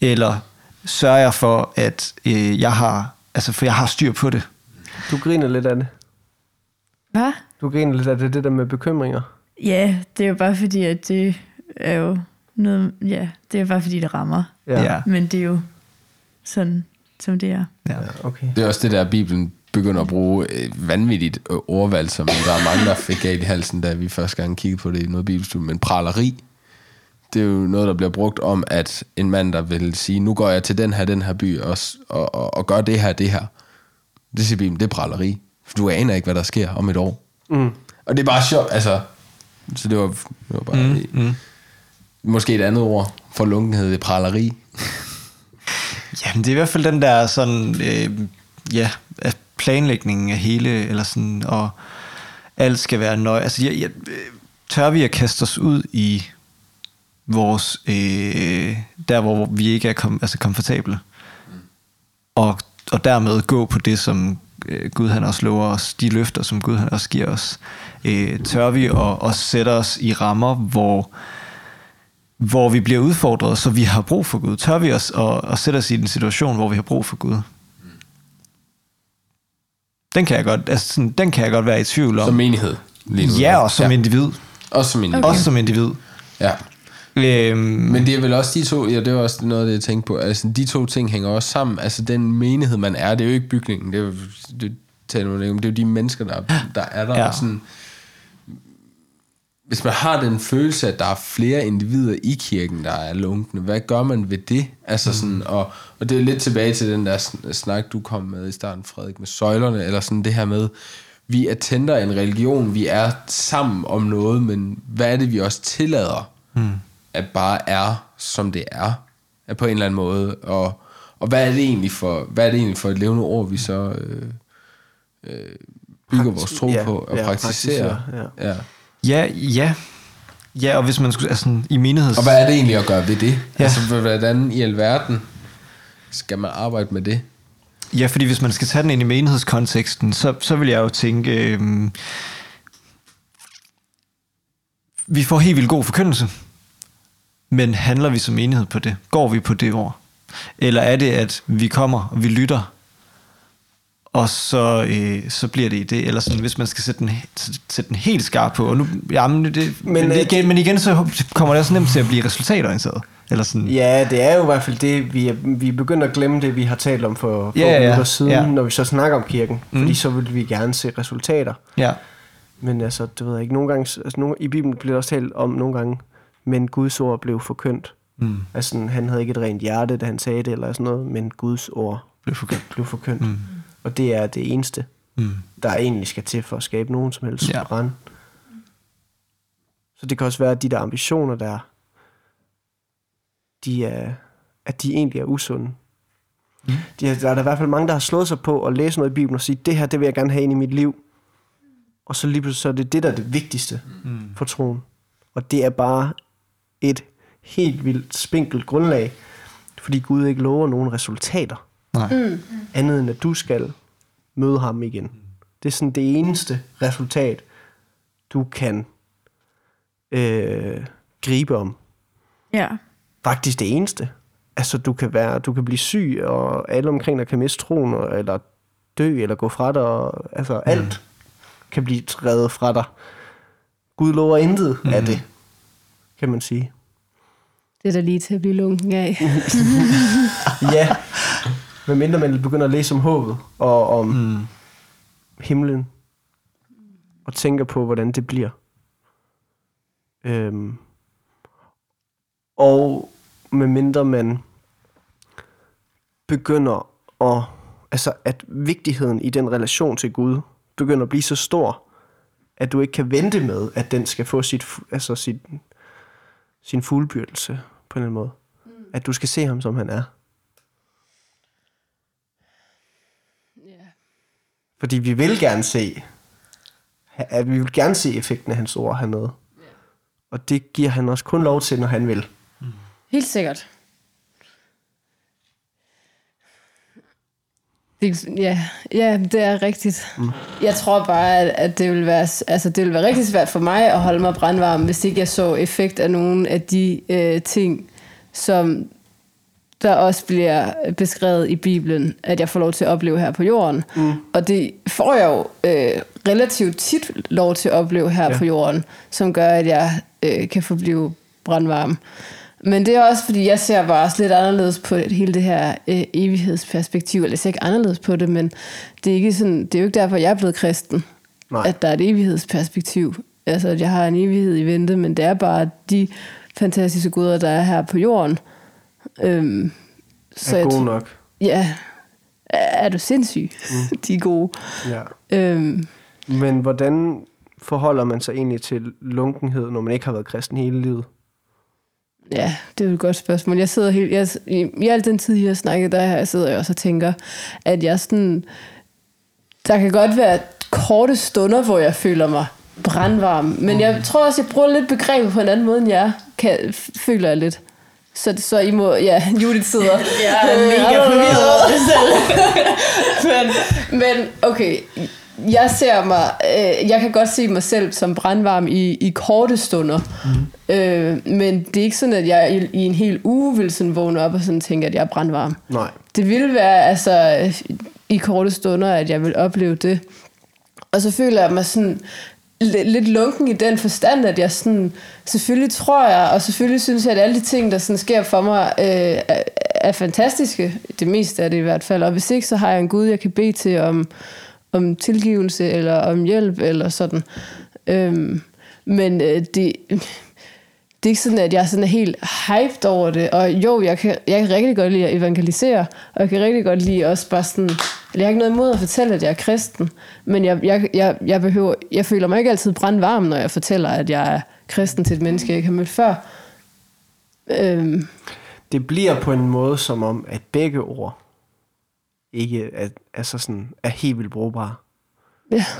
Eller sørger jeg for, at øh, jeg har, altså for jeg har styr på det? Du griner lidt af det. Hvad? Du griner lidt af det, det der med bekymringer. Ja, det er jo bare fordi, at det er jo noget, ja, det er bare fordi, det rammer. Ja. Ja. Men det er jo sådan, som det er. Ja. okay. Det er også det der, Bibelen begynder at bruge vanvittigt øh, ordvalg, som der er mange, der fik galt i halsen, da vi første gang kiggede på det i noget bibelstudie, men praleri. Det er jo noget, der bliver brugt om, at en mand, der vil sige, nu går jeg til den her, den her by, og, og, og, og gør det her, det her. Det siger Bibelen, det er praleri. For du aner ikke, hvad der sker om et år. Mm. Og det er bare sjovt, altså. Så det var, det var bare mm, mm. måske et andet ord for lunkenhed, det er praleri. Jamen, det er i hvert fald den der sådan, øh, ja, planlægningen af hele, eller sådan, og alt skal være nøje. Altså, jeg, jeg, øh, tør vi at kaste os ud i vores, øh, der hvor vi ikke er kom, altså komfortable, og, og dermed gå på det, som øh, Gud han også lover os, de løfter, som Gud han også giver os. Øh, tør vi at, at sætte os i rammer, hvor hvor vi bliver udfordret, så vi har brug for Gud? Tør vi os at, at sætte os i en situation, hvor vi har brug for Gud? Den kan jeg godt, altså sådan, den kan jeg godt være i tvivl om. Som menighed. Lige nu. ja, og som ja. individ. Også som menighed. Okay. Også som individ. Ja. Øhm, Men det er vel også de to, ja, det var også noget det, jeg tænkte på. Altså, de to ting hænger også sammen. Altså, den menighed, man er, det er jo ikke bygningen. Det er jo, det, taler man ikke om. det er jo de mennesker, der, der er der. Ja. Og sådan, hvis man har den følelse, at der er flere individer i kirken, der er lunkne, hvad gør man ved det? Altså sådan, og, og det er lidt tilbage til den der sn- snak, du kom med i starten, Frederik, med søjlerne, eller sådan det her med, vi attender en religion, vi er sammen om noget, men hvad er det, vi også tillader, mm. At bare er, som det er, er på en eller anden måde, og, og hvad er det egentlig for, hvad er det egentlig for et levende ord, vi så øh, øh, bygger vores tro Ja, på og ja, praktiserer? praktiserer, ja. ja, ja. Ja, og hvis man skulle, altså sådan, i menigheds... Og hvad er det egentlig at gøre ved det? Ja. Ja. Altså, hvordan i alverden skal man arbejde med det? Ja, fordi hvis man skal tage den ind i menighedskonteksten, så, så vil jeg jo tænke, øhm, vi får helt vildt god forkyndelse, men handler vi som menighed på det? Går vi på det ord? Eller er det, at vi kommer, og vi lytter, og så, øh, så bliver det i det? Eller sådan, hvis man skal sætte den, sætte den helt skarp på, og nu, jamen, det, men, men, øh, igen, men igen, så kommer det også nemt til at blive resultatorienteret. Eller sådan, Ja, det er jo i hvert fald det, vi er, vi er begyndt at glemme det, vi har talt om for få Ja, ja, siden, Ja. når vi så snakker om kirken. Mm. Fordi så vil vi gerne se resultater. ja. Men altså, det ved jeg ikke, nogle gange, altså nogle, i Bibelen bliver der også talt om nogle gange, men Guds ord blev forkyndt. Mm. Altså, sådan, han havde ikke et rent hjerte, da han sagde det, eller sådan noget, men Guds ord Blev forkert. blev forkyndt. Mm. Og det er det eneste, Mm. der egentlig skal til for at skabe nogen som helst Ja. brand. Så det kan også være, at de der ambitioner der, de er, at de egentlig er usunde. Mm. De er, der er der i hvert fald mange, der har slået sig på at læse noget i Bibelen og sige, det her, det vil jeg gerne have ind i mit liv. Og så lige pludselig så er det det, der er det vigtigste mm. for troen. Og det er bare et helt vildt spinkelt grundlag, fordi Gud ikke lover nogen resultater Nej. Mm. andet end at du skal møde ham igen. Det er sådan det eneste resultat, du kan øh, gribe om. Ja. Faktisk det eneste. Altså, du kan, være, du kan blive syg, og alle omkring dig kan miste troen, eller dø, eller gå fra dig. Og, altså, mm. alt kan blive reddet fra dig. Gud lover intet mm. af det, kan man sige. Det er da lige til at blive lunken af. (laughs) Ja, medmindre man begynder at læse om håbet, og om mm. himlen, og tænker på, hvordan det bliver. Øhm. Og medmindre man begynder at, altså at vigtigheden i den relation til Gud, begynder at blive så stor, at du ikke kan vente med, at den skal få sit, altså sit, sin fuldbyrdelse på en eller anden måde. Mm. At du skal se ham, som han er. Ja. Fordi vi vil gerne se, at vi vil gerne se effekten af hans ord hernede. Og det giver han også kun lov til, når han vil. Helt sikkert. Det, ja, ja, det er rigtigt. Mm. Jeg tror bare, at, at det, vil være, altså, det vil være rigtig svært for mig at holde mig brandvarm, hvis ikke jeg så effekt af nogle af de øh, ting, som der også bliver beskrevet i Bibelen, at jeg får lov til at opleve her på jorden. Mm. Og det får jeg jo øh, relativt tit lov til at opleve her ja. Ja. på jorden, som gør, at jeg øh, kan forblive brandvarm. Men det er også, fordi jeg ser bare også lidt anderledes på det, hele det her øh, evighedsperspektiv. Eller jeg ser ikke anderledes på det, men det er, ikke sådan, det er jo ikke derfor, jeg er blevet kristen. Nej. At der er et evighedsperspektiv. Altså, at jeg har en evighed i vente, men det er bare de fantastiske guder, der er her på jorden. Øhm, er jeg gode nok. Ja, er du sindssyg? Mm. (laughs) De er gode. Ja. Øhm, Men hvordan forholder man sig egentlig til lunkenhed, når man ikke har været kristen hele livet? Ja, det er et godt spørgsmål. Jeg sidder helt, jeg, i, i al den tid, jeg har snakket, der her, sidder jeg også og tænker, at jeg sådan, der kan godt være korte stunder, hvor jeg føler mig brandvarm, men jeg tror også, jeg bruger lidt begrebet på en anden måde, end jeg kan, føler jeg lidt. Så, så I må, ja, (laughs) Judith sidder. Jeg er mega forvirret over det selv. men, men okay, jeg ser mig, øh, jeg kan godt se mig selv som brandvarm i, i korte stunder. Mm. Øh, men det er ikke sådan, at jeg i, i en hel uge vil sådan vågne op og sådan tænke, at jeg er brandvarm. Nej. Det ville være altså i korte stunder, at jeg vil opleve det. Og så føler jeg mig sådan lidt, lunken i den forstand, at jeg sådan, selvfølgelig tror jeg, og selvfølgelig synes jeg, at alle de ting, der sådan sker for mig, øh, er, er fantastiske. Det meste af det i hvert fald. Og hvis ikke, så har jeg en Gud, jeg kan bede til om, om tilgivelse, eller om hjælp, eller sådan. Øhm, men øh, det, det er ikke sådan, at jeg sådan er helt hyped over det. Og jo, jeg kan, jeg kan rigtig godt lide at evangelisere, og jeg kan rigtig godt lide også bare sådan... eller Jeg har ikke noget imod at fortælle, at jeg er kristen, men jeg, jeg, jeg, jeg, behøver, jeg føler mig ikke altid brandvarm, når jeg fortæller, at jeg er kristen til et menneske, jeg ikke har mødt før. Øhm, Det bliver på en måde som om, at begge ord ikke er, altså sådan, er helt vildt brugbare.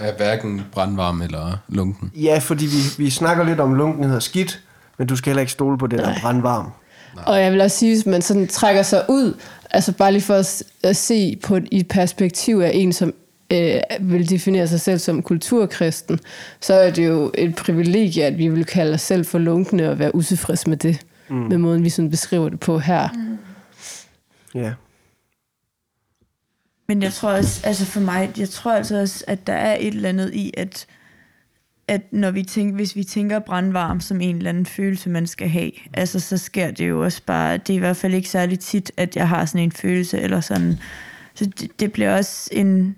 Er hverken brandvarm eller lunken. Ja, fordi vi, vi snakker lidt om lunkenhed og skidt, men du skal heller ikke stole på det, der er brandvarm. Og jeg vil også sige, hvis man sådan trækker sig ud, altså bare lige for at, se på et, i et perspektiv af en, som øh, vil definere sig selv som kulturkristen, så er det jo et privilegie, at vi vil kalde os selv for lunkne og være utilfredse med det, mm. med måden, vi sådan beskriver det på her. Mm. Ja. Men jeg tror også, altså for mig, jeg tror altså også, at der er et eller andet i, at, at når vi tænker, hvis vi tænker brandvarm som en eller anden følelse, man skal have, altså så sker det jo også bare, det er i hvert fald ikke særlig tit, at jeg har sådan en følelse, eller sådan, så det, det bliver også en,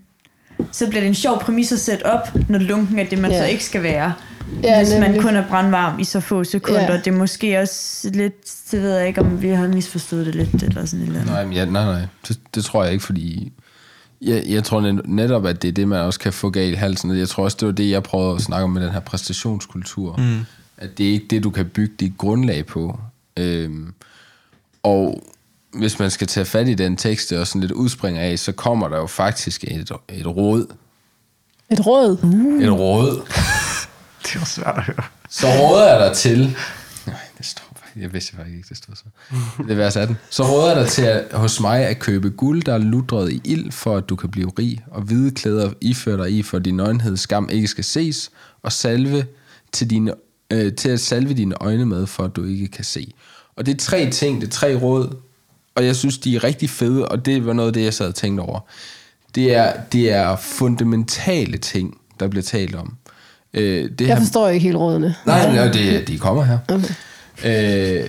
så bliver det en sjov præmis at sætte op, når lunken er det, man Ja. så ikke skal være. Ja, hvis man kun er brandvarm i så få sekunder. Ja. Det er måske også lidt, det ved jeg ikke, om vi har misforstået det lidt, eller sådan et eller andet. Nej, men ja, nej, nej. Det, det tror jeg ikke, fordi... Jeg, jeg tror net- netop, at det er det, man også kan få galt i halsen. Jeg tror også, det var det, jeg prøvede at snakke om med den her præstationskultur. Mm. At det er ikke det, du kan bygge dit grundlag på. Øhm, og hvis man skal tage fat i den tekst, også sådan lidt udspringer af, så kommer der jo faktisk et, et råd. Et råd. Mm. Et råd. (laughs) Det var svært at høre. Så råder jeg dig til... Nej, det står. Jeg vidste faktisk ikke, det stod så. Det er vers 18. Så råder jeg dig til at, hos mig at købe guld, der er ludret i ild, for at du kan blive rig, og hvide klæder ifører dig i, for din nøgenhed skam ikke skal ses, og salve til, dine, øh, til at salve dine øjne med, for at du ikke kan se. Og det er tre ting, det er tre råd, og jeg synes, de er rigtig fede, og det var noget af det, jeg sad og tænkte over. Det er, det er fundamentale ting, der bliver talt om. Øh, det Jeg her- forstår ikke helt rådene. Nej, nej det, de kommer her. Okay. Øh,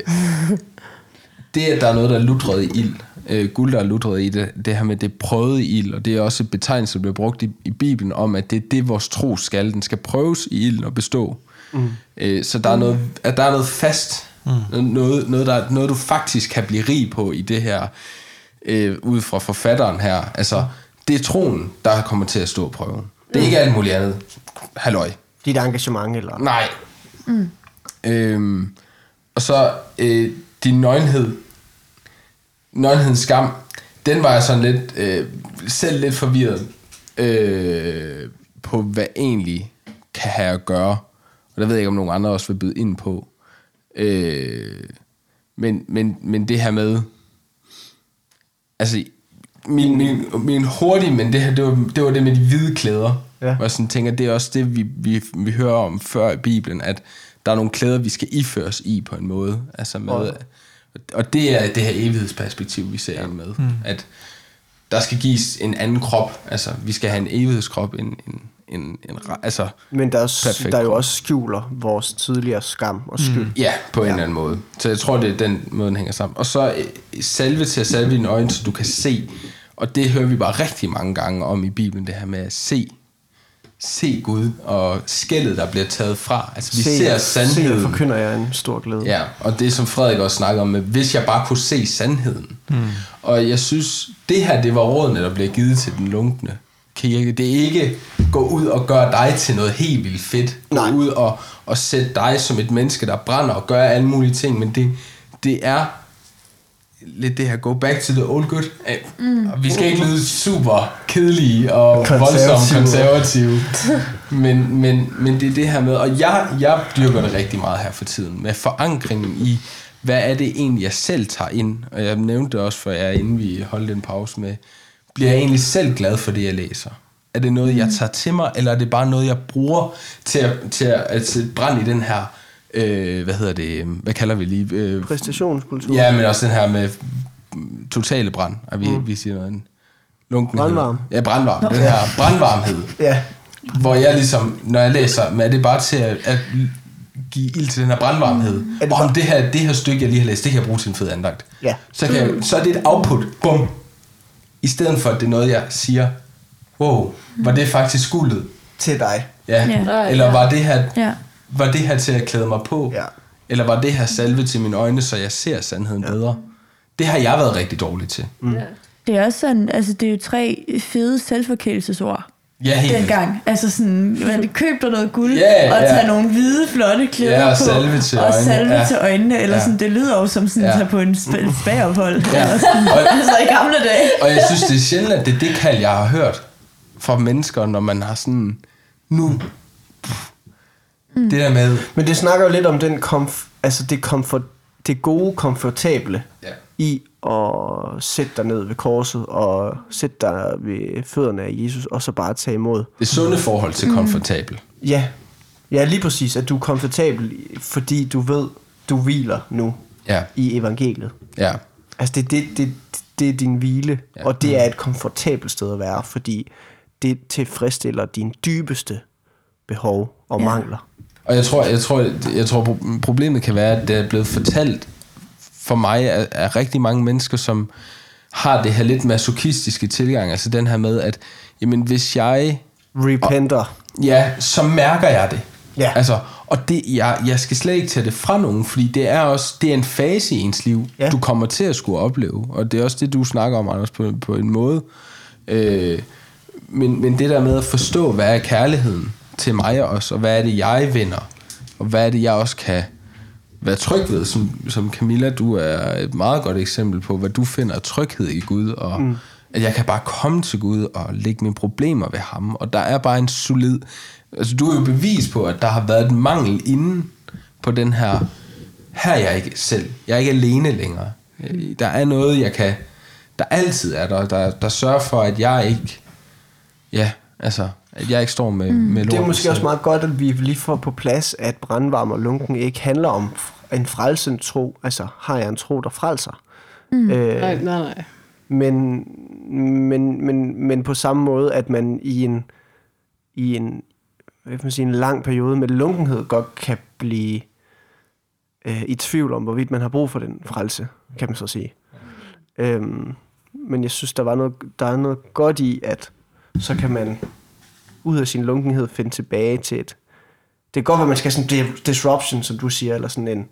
det, at der er noget, der er lutret i ild, øh, guld, der er lutret i det, det her med det prøvede i ild, og det er også et betegnelse, der bliver brugt i, i Bibelen om, at det er det, vores tro skal. Den skal prøves i ilden og bestå. Mm. Øh, så der er, noget, at der er noget fast, mm. noget, noget, der, noget, du faktisk kan blive rig på i det her, øh, ud fra forfatteren her. Altså, det er troen, der kommer til at stå prøven. Det er ikke alt muligt andet. Halløj. Dit engagement, eller... Nej. Mm. Øhm, og så øh, din nøgenhed. Nøgenhedens skam. Den var jeg sådan lidt, øh, selv lidt forvirret øh, på, hvad egentlig kan have at gøre. Og der ved jeg ikke, om nogen andre også vil byde ind på. Øh, men, men, men det her med... Altså, min, min, min hurtige, men det her, det var, det var det med de hvide klæder. Ja. Hvor jeg sådan tænker, det er også det, vi, vi, vi hører om før i Bibelen, at der er nogle klæder, vi skal iføres i på en måde. Altså med, Og- og det er det her evighedsperspektiv, vi ser ind med. Mm. At der skal gives en anden krop. Altså, vi skal have en evighedskrop, en, en, en, en altså, Men der er, der er jo også skjuler vores tidligere skam og skyld. Mm. Ja, på en ja. eller anden måde. Så jeg tror, det er den måde, den hænger sammen. Og så øh, salve til at salve dine øjne, så du kan se. Og det hører vi bare rigtig mange gange om i Bibelen, det her med at se. Se Gud, og skældet, der bliver taget fra. Altså, vi Se, ser Se, sandheden. forkynder jeg en stor glæde. Ja, og det som Frederik også snakker om, med, hvis jeg bare kunne se sandheden. Mm. Og jeg synes, det her, det var rådene, der bliver givet til den lunkne kirke. Det er ikke gå ud og gøre dig til noget helt vildt fedt. Gå Nej. ud og, og sætte dig som et menneske, der brænder og gør alle mulige ting. Men det, det er lidt det her, go back to the old good. Mm. Vi skal ikke lyde super kedelige og Konservative. voldsomt konservative. men, men, men det er det her med, og jeg, jeg dyrker det rigtig meget her for tiden, med forankringen i, hvad er det egentlig, jeg selv tager ind? Og jeg nævnte det også for jer, inden vi holdt en pause med, bliver jeg egentlig selv glad for det, jeg læser? Er det noget, jeg tager til mig, eller er det bare noget, jeg bruger til at, til at, at sætte brand i den her, øh, hvad hedder det, hvad kalder vi lige? Øh, Præstationskultur. Ja, men også den her med mm, totale brand, at vi, mm. vi siger noget. Lunkenhed. Brandvarme. Ja, brandvarme. Den her brandvarmhed. ja. Hvor jeg ligesom, når jeg læser, men er det bare til at, at give ild til den her brandvarmhed. Er Er det om det her, det her stykke, jeg lige har læst, det kan jeg bruge til en fed andagt. Ja. Så, kan jeg, så er det et output. Bum. I stedet for, at det er noget, jeg siger, wow, var det faktisk skuldet? Til dig. Ja. Ja. ja. Eller var det her Ja. Var det her til at klæde mig på? Ja. Eller var det her salve til mine øjne, så jeg ser sandheden ja. bedre? Det har jeg været rigtig dårlig til. Mm. Ja. Det er også sådan, altså det er jo tre fede selvforkælelsesord. Ja, helt dengang. Altså sådan, man køb dig noget guld, Ja, og ja. tage nogle hvide, flotte klæder Ja, og på, salve til og øjnene. salve Ja. til øjnene, eller Ja. sådan, det lyder jo som sådan, Ja. tage på en sp- spagophold, Ja. eller sådan, Og- altså i gamle dage. Og jeg synes, det er sjældent, at det er det kald, jeg har hørt fra mennesker, når man har sådan, nu, mm. det der med, Men det snakker jo lidt om den komf- altså det, komfort, det gode, komfortable Ja. i at sætte dig ned ved korset og sætte dig ved fødderne af Jesus, og så bare tage imod. det sunde forhold til komfortabel. Ja, ja lige præcis, at du er komfortabel, fordi du ved, du hviler nu Ja, i evangeliet. ja. Altså det, det, det, det er din hvile, Ja. og det er et komfortabelt sted at være, fordi det tilfredsstiller dine dybeste behov og ja. mangler. Og jeg tror, jeg tror, jeg tror pro- problemet kan være, at det er blevet fortalt for mig af, af rigtig mange mennesker, som har det her lidt masochistiske tilgang. Altså den her med, at jamen, hvis jeg... Repenter. Ja, så mærker jeg det. Ja. Altså, og det, jeg, jeg skal slet ikke tage det fra nogen, fordi det er også det er en fase i ens liv, Ja. du kommer til at skulle opleve. Og det er også det, du snakker om, Anders, på, på en måde. Øh, men, men det der med at forstå, hvad er kærligheden til mig også, og hvad er det, jeg vinder, og hvad er det, jeg også kan være tryg ved, som, som Camilla, du er et meget godt eksempel på, hvad du finder tryghed i Gud, og mm. at jeg kan bare komme til Gud og lægge mine problemer ved ham, og der er bare en solid, altså du er jo bevis på, at der har været en mangel inden på den her, her er jeg ikke selv, jeg er ikke alene længere, der er noget, jeg kan, der altid er der, der, der sørger for, at jeg ikke, ja, altså, at jeg ikke står med, mm. med Det er lort måske også meget godt, at vi lige får på plads, at brandvarm og lunken ikke handler om en frelsende tro. Altså, har jeg en tro, der frelser? Mm. Øh, Nej, nej, nej. men, men, men, men på samme måde, at man i en, i en, hvad kan man sige, en lang periode med lunkenhed godt kan blive øh, i tvivl om, hvorvidt man har brug for den frelse, kan man så sige. Øhm, men jeg synes, der, var noget, der er noget godt i, at så kan man ud af sin lunkenhed finde tilbage til et... Det kan godt være, man skal have sådan en disruption, som du siger, eller sådan en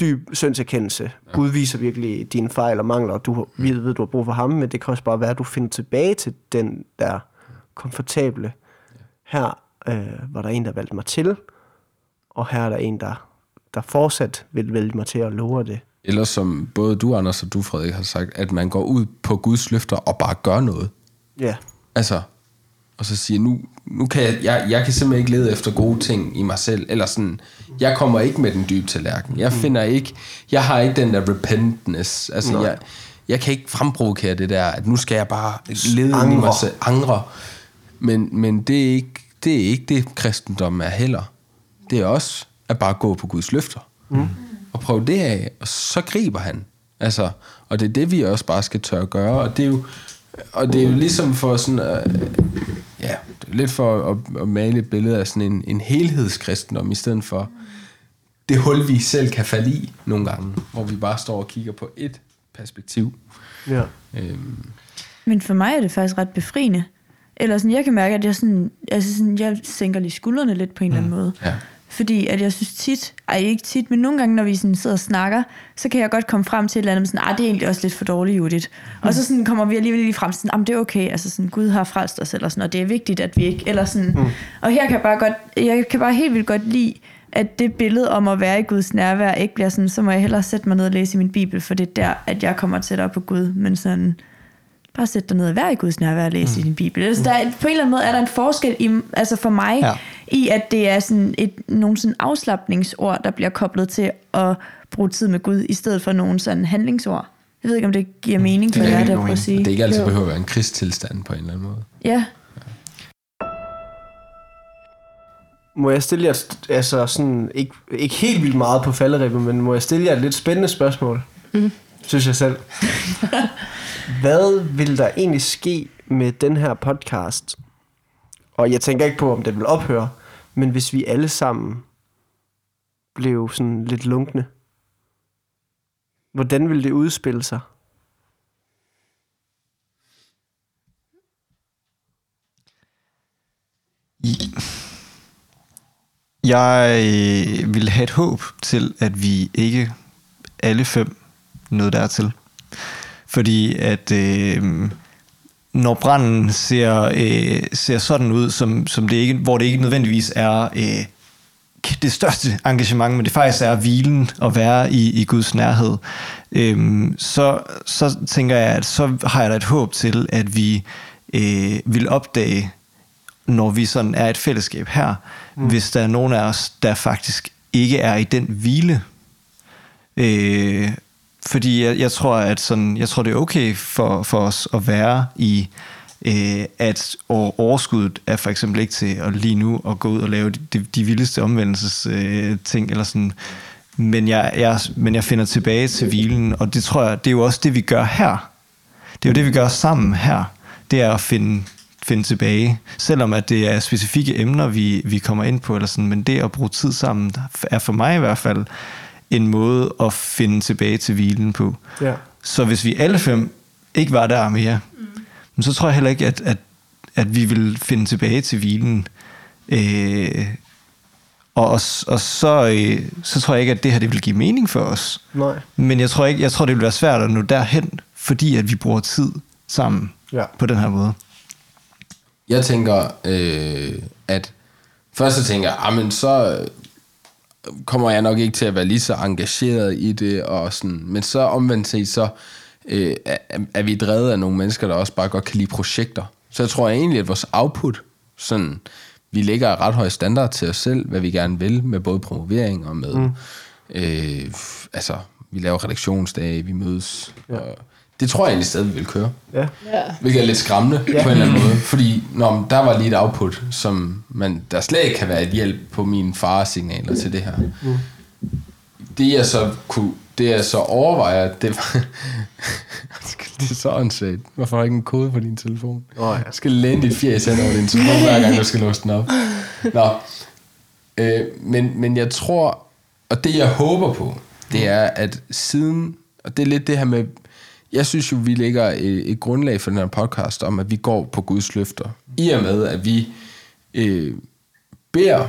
dyb syndserkendelse. Ja. Gud viser virkelig dine fejl og mangler, og du ved, ved, du har brug for ham, men det kan også bare være, at du finder tilbage til den der komfortable. Her øh, var der en, der valgte mig til, og her er der en, der, der fortsat vil vælge mig til at love det. Eller som både du, Anders, og du, Frederik, har sagt, at man går ud på Guds løfter og bare gør noget. Ja, Altså, og så siger, nu, nu kan jeg, jeg, jeg kan simpelthen ikke lede efter gode ting i mig selv, eller sådan, jeg kommer ikke med den dybe tallerken. Jeg finder ikke, jeg har ikke den der repentness. Altså, Nej. jeg, jeg kan ikke fremprovokere det der, at nu skal jeg bare lede ind i Angre. mig selv, angre. Men, men det, er ikke, det er ikke det, kristendom er heller. Det er også at bare gå på Guds løfter. Mm. Og prøve det af, og så griber han. Altså, og det er det, vi også bare skal tør at gøre. Og det er jo, og det er jo ligesom for sådan, øh, ja, det er lidt for at, at male et billede af sådan en, en helhedskristendom, i stedet for det hul, vi selv kan falde i nogle gange, hvor vi bare står og kigger på et perspektiv. ja. Øhm, Men for mig er det faktisk ret befriende. Eller sådan, jeg kan mærke, at jeg, sådan, altså sådan, jeg sænker lige skuldrene lidt på en mm. eller anden måde. Ja. Fordi at jeg synes tit, ej ikke tit, men nogle gange, når vi sådan sidder og snakker, så kan jeg godt komme frem til et eller andet, sådan, ah, det er egentlig også lidt for dårligt, Judith. Mm. Og så sådan kommer vi alligevel lige frem til, sådan, det er okay, altså sådan, Gud har frelst os, eller sådan, og det er vigtigt, at vi ikke, eller sådan. Mm. Og her kan jeg bare godt, jeg kan bare helt vildt godt lide, at det billede om at være i Guds nærvær ikke bliver sådan, så må jeg hellere sætte mig ned og læse i min bibel, for det er der, at jeg kommer tættere på Gud, men sådan, bare sæt dig ned og vær i Guds nærvær og læse mm. i din bibel. Altså, der er, på en eller anden måde er der en forskel i, altså for mig, Ja. i at det er sådan et, nogle sådan afslappningsord, der bliver koblet til at bruge tid med Gud, i stedet for nogle sådan handlingsord. Jeg ved ikke, om det giver mening for Det jer, der prøver at sige. Det er ikke altid behøver at være en krigstilstand på en eller anden måde. Ja, Må jeg stille jer, altså sådan, ikke, ikke helt vildt meget på falderæbet, men må jeg stille jer et lidt spændende spørgsmål? Mm. Synes jeg selv. (laughs) Hvad vil der egentlig ske med den her podcast? Og jeg tænker ikke på, om den vil ophøre, men hvis vi alle sammen blev sådan lidt lunkne, hvordan vil det udspille sig? Jeg vil have et håb til, at vi ikke alle fem nåede dertil. Fordi at øh, når branden ser, øh, ser sådan ud, som, som det ikke, hvor det ikke nødvendigvis er øh, det største engagement, men det faktisk er hvilen at være i, i Guds nærhed, øhm, så, så tænker jeg, at så har jeg da et håb til, at vi øh, vil opdage, når vi sådan er et fællesskab her, mm. hvis der er nogen af os, der faktisk ikke er i den hvile. Øh, fordi jeg, jeg tror, at sådan, jeg tror, det er okay for, for os at være i, øh, at overskuddet er for eksempel ikke til at lige nu at gå ud og lave de, de, de vildeste omvendelses øh, ting, eller sådan. Men jeg, jeg, men jeg finder tilbage til hvilen, og det tror jeg, det er jo også det, vi gør her. Det er jo det, vi gør sammen her. Det er at finde, finde tilbage. Selvom at det er specifikke emner, vi, vi kommer ind på, eller sådan, men det at bruge tid sammen, er for mig i hvert fald en måde at finde tilbage til hvilen på. Ja. Så hvis vi alle fem ikke var der mere, mm. så tror jeg heller ikke, at, at, at vi vil finde tilbage til hvilen. Øh, og, og, og så, øh, så tror jeg ikke, at det her det vil give mening for os. Nej. Men jeg tror ikke, jeg tror, det vil være svært at nå derhen, fordi at vi bruger tid sammen Ja. på den her måde. Jeg tænker, øh, at først så tænker jeg, ah, men så kommer jeg nok ikke til at være lige så engageret i det, og sådan, men så omvendt set, så øh, er, er vi drevet af nogle mennesker, der også bare godt kan lide projekter. Så jeg tror egentlig, at vores output, sådan, vi lægger ret høj standard til os selv, hvad vi gerne vil, med både promovering og med, mm. øh, altså, vi laver redaktionsdage, vi mødes, ja. og det tror jeg egentlig stadig, vi vil køre. Ja. Ja. Hvilket er lidt skræmmende ja. på en eller anden måde. Fordi når der var lige et output, som man, der slet ikke kan være et hjælp på mine faresignaler til det her. Mm. Det jeg så kunne, det jeg så overvejer, det var... det er så åndssvagt. Hvorfor har ikke en kode på din telefon? Åh, ja. Du skal læne dit fjes hen over din telefon, hver gang du skal låse den op. Nå. Øh, men, men jeg tror, og det jeg håber på, det er, at siden, og det er lidt det her med, jeg synes jo, vi lægger et, et grundlag for den her podcast om, at vi går på Guds løfter. I og med, at vi øh, beder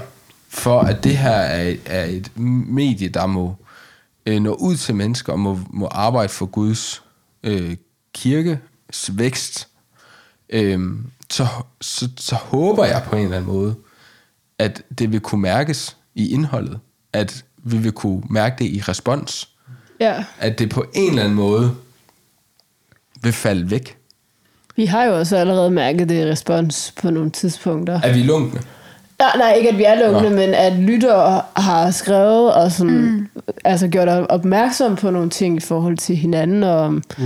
for, at det her er, er et medie, der må øh, nå ud til mennesker og må, må arbejde for Guds øh, kirkes vækst, øh, så, så, så håber jeg på en eller anden måde, at det vil kunne mærkes i indholdet, at vi vil kunne mærke det i respons, ja. at det på en eller anden måde vil falde væk. Vi har jo også allerede mærket det i respons på nogle tidspunkter. Er vi lunkne? Nej, nej, ikke at vi er lukkende, Nå. men at lyttere har skrevet og sådan, mm. altså gjort opmærksom på nogle ting i forhold til hinanden, og om mm.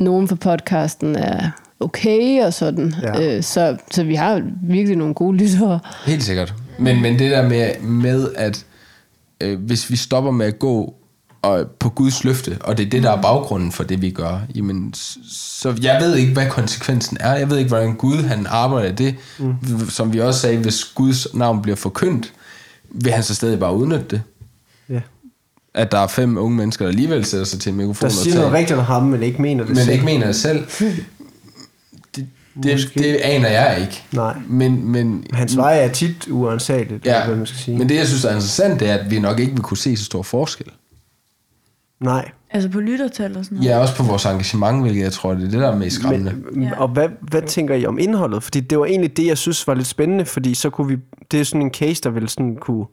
nogen for podcasten er okay og sådan. Ja. Øh, så, så vi har virkelig nogle gode lyttere. Helt sikkert. Men, men det der med, med at øh, hvis vi stopper med at gå og, på Guds løfte, og det er det, der er baggrunden for det, vi gør, jamen, så jeg ved ikke, hvad konsekvensen er. Jeg ved ikke, hvordan Gud han arbejder det. Mm. Som vi også sagde, hvis Guds navn bliver forkyndt, vil han så stadig bare udnytte det. ja. At der er fem unge mennesker, der alligevel sætter sig til en mikrofon Der og siger taler. noget rigtigt om ham, men ikke mener det men selv. ikke mener det selv. (laughs) Det, Det, Måske. det aner jeg ikke. Nej. Men, men, Hans vej er tit uansageligt, ja, hvad man skal sige. men det, jeg synes er interessant, det er, at vi nok ikke vil kunne se så stor forskel. Nej. Altså på lyttertal og sådan noget. Ja, også på vores engagement, hvilket jeg tror, det er det, der er mest skræmmende. Men, ja. Og hvad, hvad tænker I om indholdet? Fordi det var egentlig det, jeg synes var lidt spændende, fordi så kunne vi, det er sådan en case, der ville sådan kunne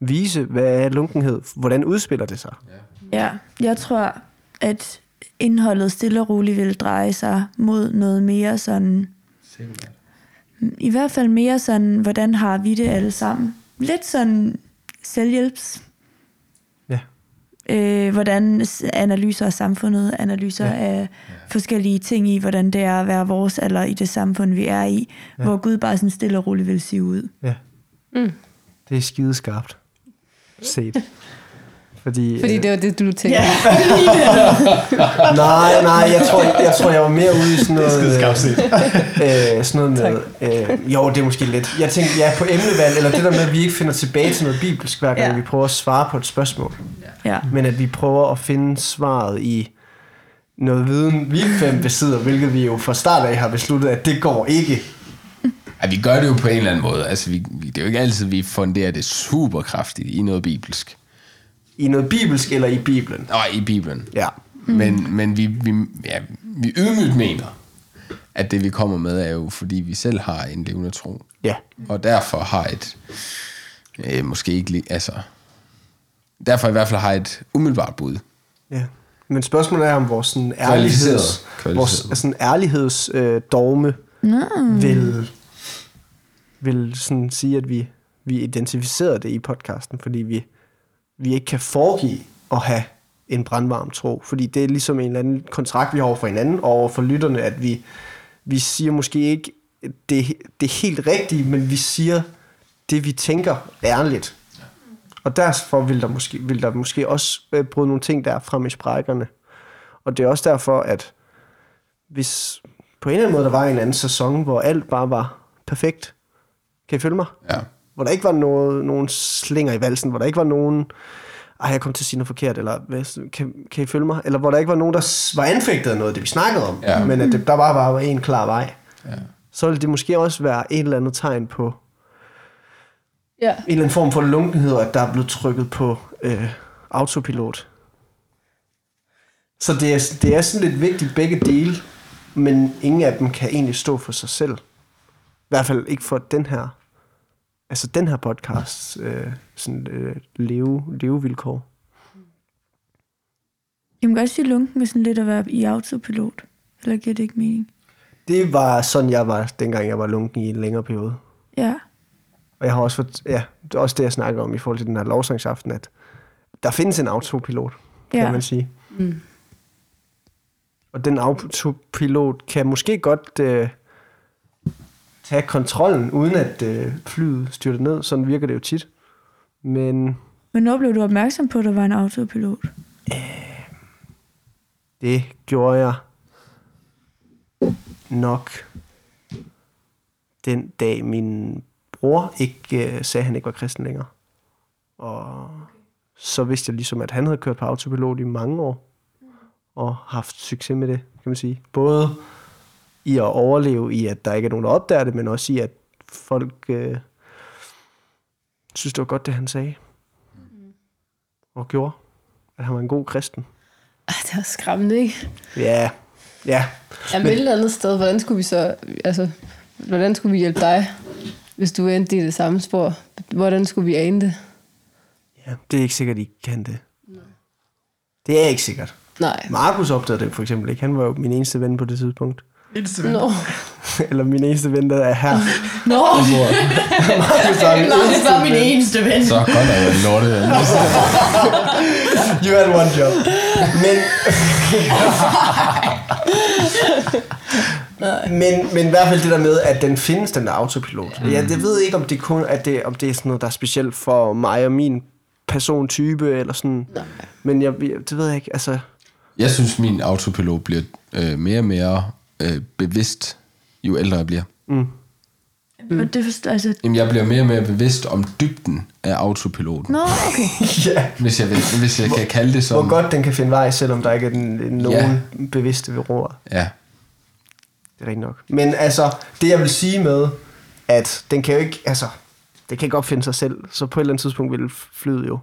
vise, hvad er lunkenhed, hvordan udspiller det sig? Ja, jeg tror, at indholdet stille og roligt vil dreje sig mod noget mere sådan... I hvert fald mere sådan, hvordan har vi det alle sammen? Lidt sådan selvhjælps. Ja. Øh, hvordan analyser af samfundet, analyser ja. af forskellige ting i, hvordan det er at være vores alder i det samfund, vi er i, ja. hvor Gud bare sådan stille og roligt vil sige ud. Ja. Mm. Det er skideskarpt set. Fordi, Fordi øh, det var det, du tænkte. Ja. (laughs) Nej, nej, jeg tror, jeg tror, jeg var mere ude i sådan noget... skideskarpt set. øh, sådan noget med... Øh, jo, det er måske lidt. Jeg tænkte, ja, på emnevalg, eller det der med, at vi ikke finder tilbage til noget bibelsk, hver gang Ja. vi prøver at svare på et spørgsmål. ja. Men at vi prøver at finde svaret i noget viden, vi fem besidder, hvilket vi jo fra start af har besluttet, at det går ikke. Ja, vi gør det jo på en eller anden måde. Altså, vi- det er jo ikke altid, vi funderer det super kraftigt i noget bibelsk. I noget bibelsk eller i Bibelen. Nå, i Bibelen. Ja. Mm. Men, men vi, vi, ja, vi ydmygt mener, at det vi kommer med er jo, fordi vi selv har en levende tro. Ja. Og derfor har et, øh, måske ikke, altså, derfor i hvert fald har et umiddelbart bud. Ja. Men spørgsmålet er, om vores sådan ærligheds, vores sådan ærligheds øh, dogme vil, vil sådan sige, at vi, vi identificerer det i podcasten, fordi vi, vi ikke kan foregive at have en brandvarm tro. Fordi det er ligesom en eller anden kontrakt, vi har over for hinanden og over for lytterne, at vi, vi siger måske ikke det, det helt rigtige, men vi siger det, vi tænker ærligt. Og derfor vil der måske, vil der måske også øh, bryde nogle ting der frem i sprækkerne. Og det er også derfor, at hvis på en eller anden måde, der var en anden sæson, hvor alt bare var perfekt. Kan I følge mig? Ja. Hvor der ikke var noget, nogen slinger i valsen, hvor der ikke var nogen, ej, jeg kom til at sige noget forkert, eller hvad, kan, kan I følge mig? Eller hvor der ikke var nogen, der var anfægtet af noget af det, vi snakkede om, Ja. men at det, der bare var en klar vej. Ja. Så ville det måske også være et eller andet tegn på Ja. en eller anden form for lunkenhed, at der er blevet trykket på øh, autopilot. Så det er, det er sådan lidt vigtigt begge dele, men ingen af dem kan egentlig stå for sig selv. I hvert fald ikke for den her, altså den her podcast, øh, sådan øh, leve, levevilkår. Jeg må godt sige lunken med sådan lidt at være i autopilot. Eller giver det ikke mening? Det var sådan, jeg var, dengang jeg var lunken i en længere periode. Ja. Og jeg har også fået, ja, det er også det, jeg snakker om i forhold til den her lovsangsaften, at der findes en autopilot, kan Ja. man sige. Mm. Og den autopilot kan måske godt øh, tage kontrollen, uden at øh, flyet styrter ned. Sådan virker det jo tit. Men Men når blev du opmærksom på, at der var en autopilot? det gjorde jeg nok den dag, min bror ikke øh, sagde, at han ikke var kristen længere. Og så vidste jeg ligesom, at han havde kørt på autopilot i mange år, og haft succes med det, kan man sige. Både i at overleve i, at der ikke er nogen, der opdager det, men også i, at folk øh, synes, det var godt, det han sagde. Og gjorde. At han var en god kristen. Ej, det er skræmmende, ikke? Ja, ja. Ja, men et eller andet sted, hvordan skulle vi så, altså, hvordan skulle vi hjælpe dig, hvis du endte i det samme spor? Hvordan skulle vi ane det? Ja, det er ikke sikkert, I kan det. Det er ikke sikkert. Nej. Markus opdagede det for eksempel ikke. Han var jo min eneste ven på det tidspunkt. Nå. (laughs) Eller min eneste ven, der er her. (laughs) Nå. (laughs) Markus var min eneste var min ven. eneste ven. Så godt er jeg lorte. You had one job. Men, men, men i hvert fald det der med, at den findes, den der autopilot. Mm. Jeg, jeg ved ikke, om det, kun, at det, om det er sådan noget, der er specielt for mig og min persontype, eller sådan. Nej. Men jeg, jeg, det ved jeg ikke. Altså, Jeg synes, min autopilot bliver øh, mere og mere øh, bevidst, jo ældre jeg bliver. Mm. Og det forstår, altså... Jamen, jeg bliver mere og mere bevidst om dybden af autopiloten. Nå, okay. (laughs) ja. Hvis jeg, vil, hvis jeg kan kalde det Hvor som... godt den kan finde vej, selvom der ikke er den, nogen Ja. bevidste ved roret. Ja. Det er rigtigt nok. Men altså, det jeg vil sige med, at den kan jo ikke, altså, det kan ikke opfinde sig selv, så på et eller andet tidspunkt vil flyet jo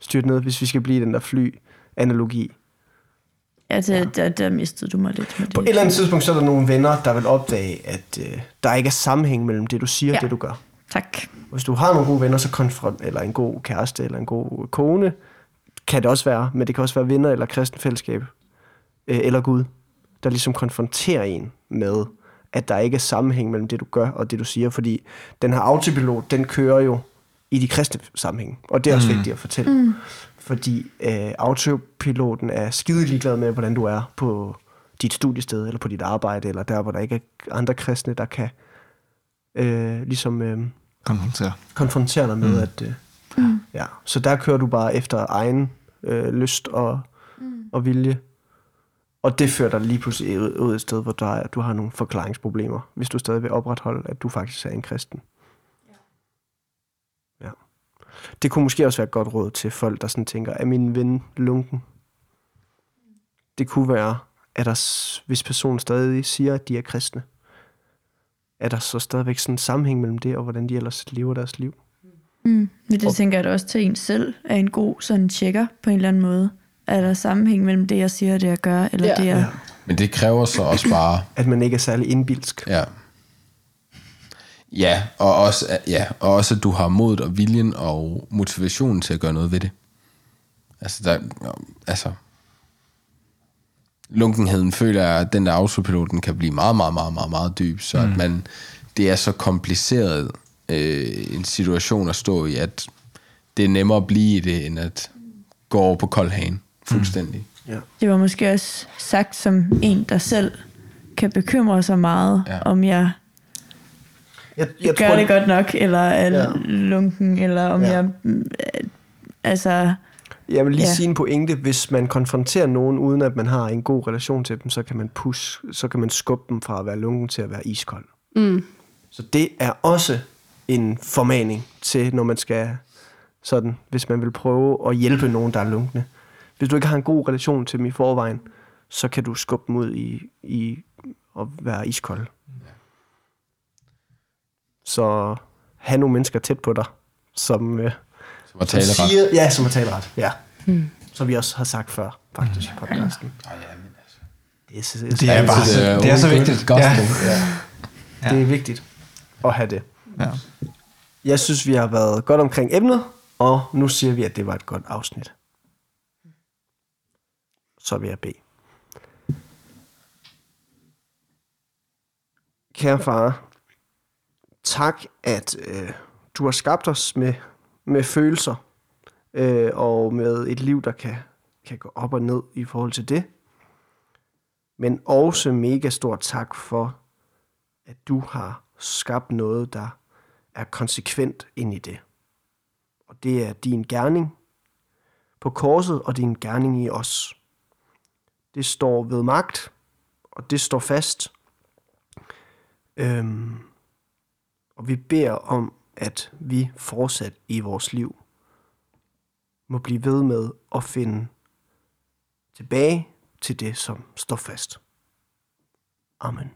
styrte ned, hvis vi skal blive i den der fly-analogi. Ja, der, der, der mistede du mig lidt med det. På et eller andet tidspunkt, så er der nogle venner, der vil opdage, at øh, der ikke er sammenhæng mellem det, du siger og Ja. det, du gør. Tak. Hvis du har nogle gode venner, så konfront, eller en god kæreste, eller en god kone, kan det også være, men det kan også være venner eller kristen fællesskab, øh, eller Gud, der ligesom konfronterer en med, at der ikke er sammenhæng mellem det, du gør og det, du siger, fordi den her autopilot, den kører jo i de kristne sammenhæng, og det er også mm. vigtigt at fortælle, mm. Fordi øh, autopiloten er skide ligeglad med, hvordan du er på dit studiested, eller på dit arbejde, eller der, hvor der ikke er andre kristne, der kan øh, ligesom... Øh, Konfrontere. konfrontere dig med, mm. at... Øh, mm. ja, så der kører du bare efter egen øh, lyst og, mm. og vilje. Og det fører dig lige pludselig ud, ud et sted, hvor der er, du har nogle forklaringsproblemer, hvis du stadig vil opretholde, at du faktisk er en kristen. Det kunne måske også være et godt råd til folk, der sådan tænker, er min ven lunken? Det kunne være, at der, hvis personen stadig siger, at de er kristne, er der så stadigvæk sådan en sammenhæng mellem det, og hvordan de ellers lever deres liv? Mm. Men det tænker jeg da også til en selv, er en god sådan tjekker på en eller anden måde. Er der sammenhæng mellem det, jeg siger og det, jeg gør, eller Ja. det, jeg... Ja. Men det kræver så også bare... At man ikke er særlig indbilsk. Ja. Ja, og også, ja, og også at du har modet og viljen og motivationen til at gøre noget ved det. Altså, der, altså lunkenheden føler jeg, at den der autopiloten kan blive meget, meget, meget, meget, meget dyb, så mm. at man, det er så kompliceret øh, en situation at stå i, at det er nemmere at blive i det, end at gå over på kold hagen fuldstændig. Ja. Det var måske også sagt som en, der selv kan bekymre sig meget, ja. om jeg, Jeg, jeg gør det godt nok, eller er Ja. lunken, eller om Ja. jeg... øh, Altså, Jeg vil lige Ja. sige en pointe. Hvis man konfronterer nogen, uden at man har en god relation til dem, så kan man push, så kan man skubbe dem fra at være lunken til at være iskold. Mm. Så det er også en formaning til, når man skal sådan, hvis man vil prøve at hjælpe nogen, der er lunkne. Hvis du ikke har en god relation til dem i forvejen, så kan du skubbe dem ud i, i at være iskold. Så have nogle mennesker tæt på dig, som, øh, Som som ret. siger, ja, som har taleret. Ja. Hmm. Som vi også har sagt før, faktisk, i podcasten. Det er, så, Det er bare det er det er så vigtigt. gospel. Ja. det er vigtigt at have det. Ja. Jeg synes, vi har været godt omkring emnet, og nu siger vi, at det var et godt afsnit. Så vil jeg bede. Kære far, tak, at øh, du har skabt os med, med følelser øh, og med et liv, der kan, kan gå op og ned i forhold til det. Men også mega stor tak for, at du har skabt noget, der er konsekvent ind i det. Og det er din gerning på korset og din gerning i os. Det står ved magt, og det står fast. Øhm, og vi beder om, at vi fortsat i vores liv må blive ved med at finde tilbage til det, som står fast. Amen.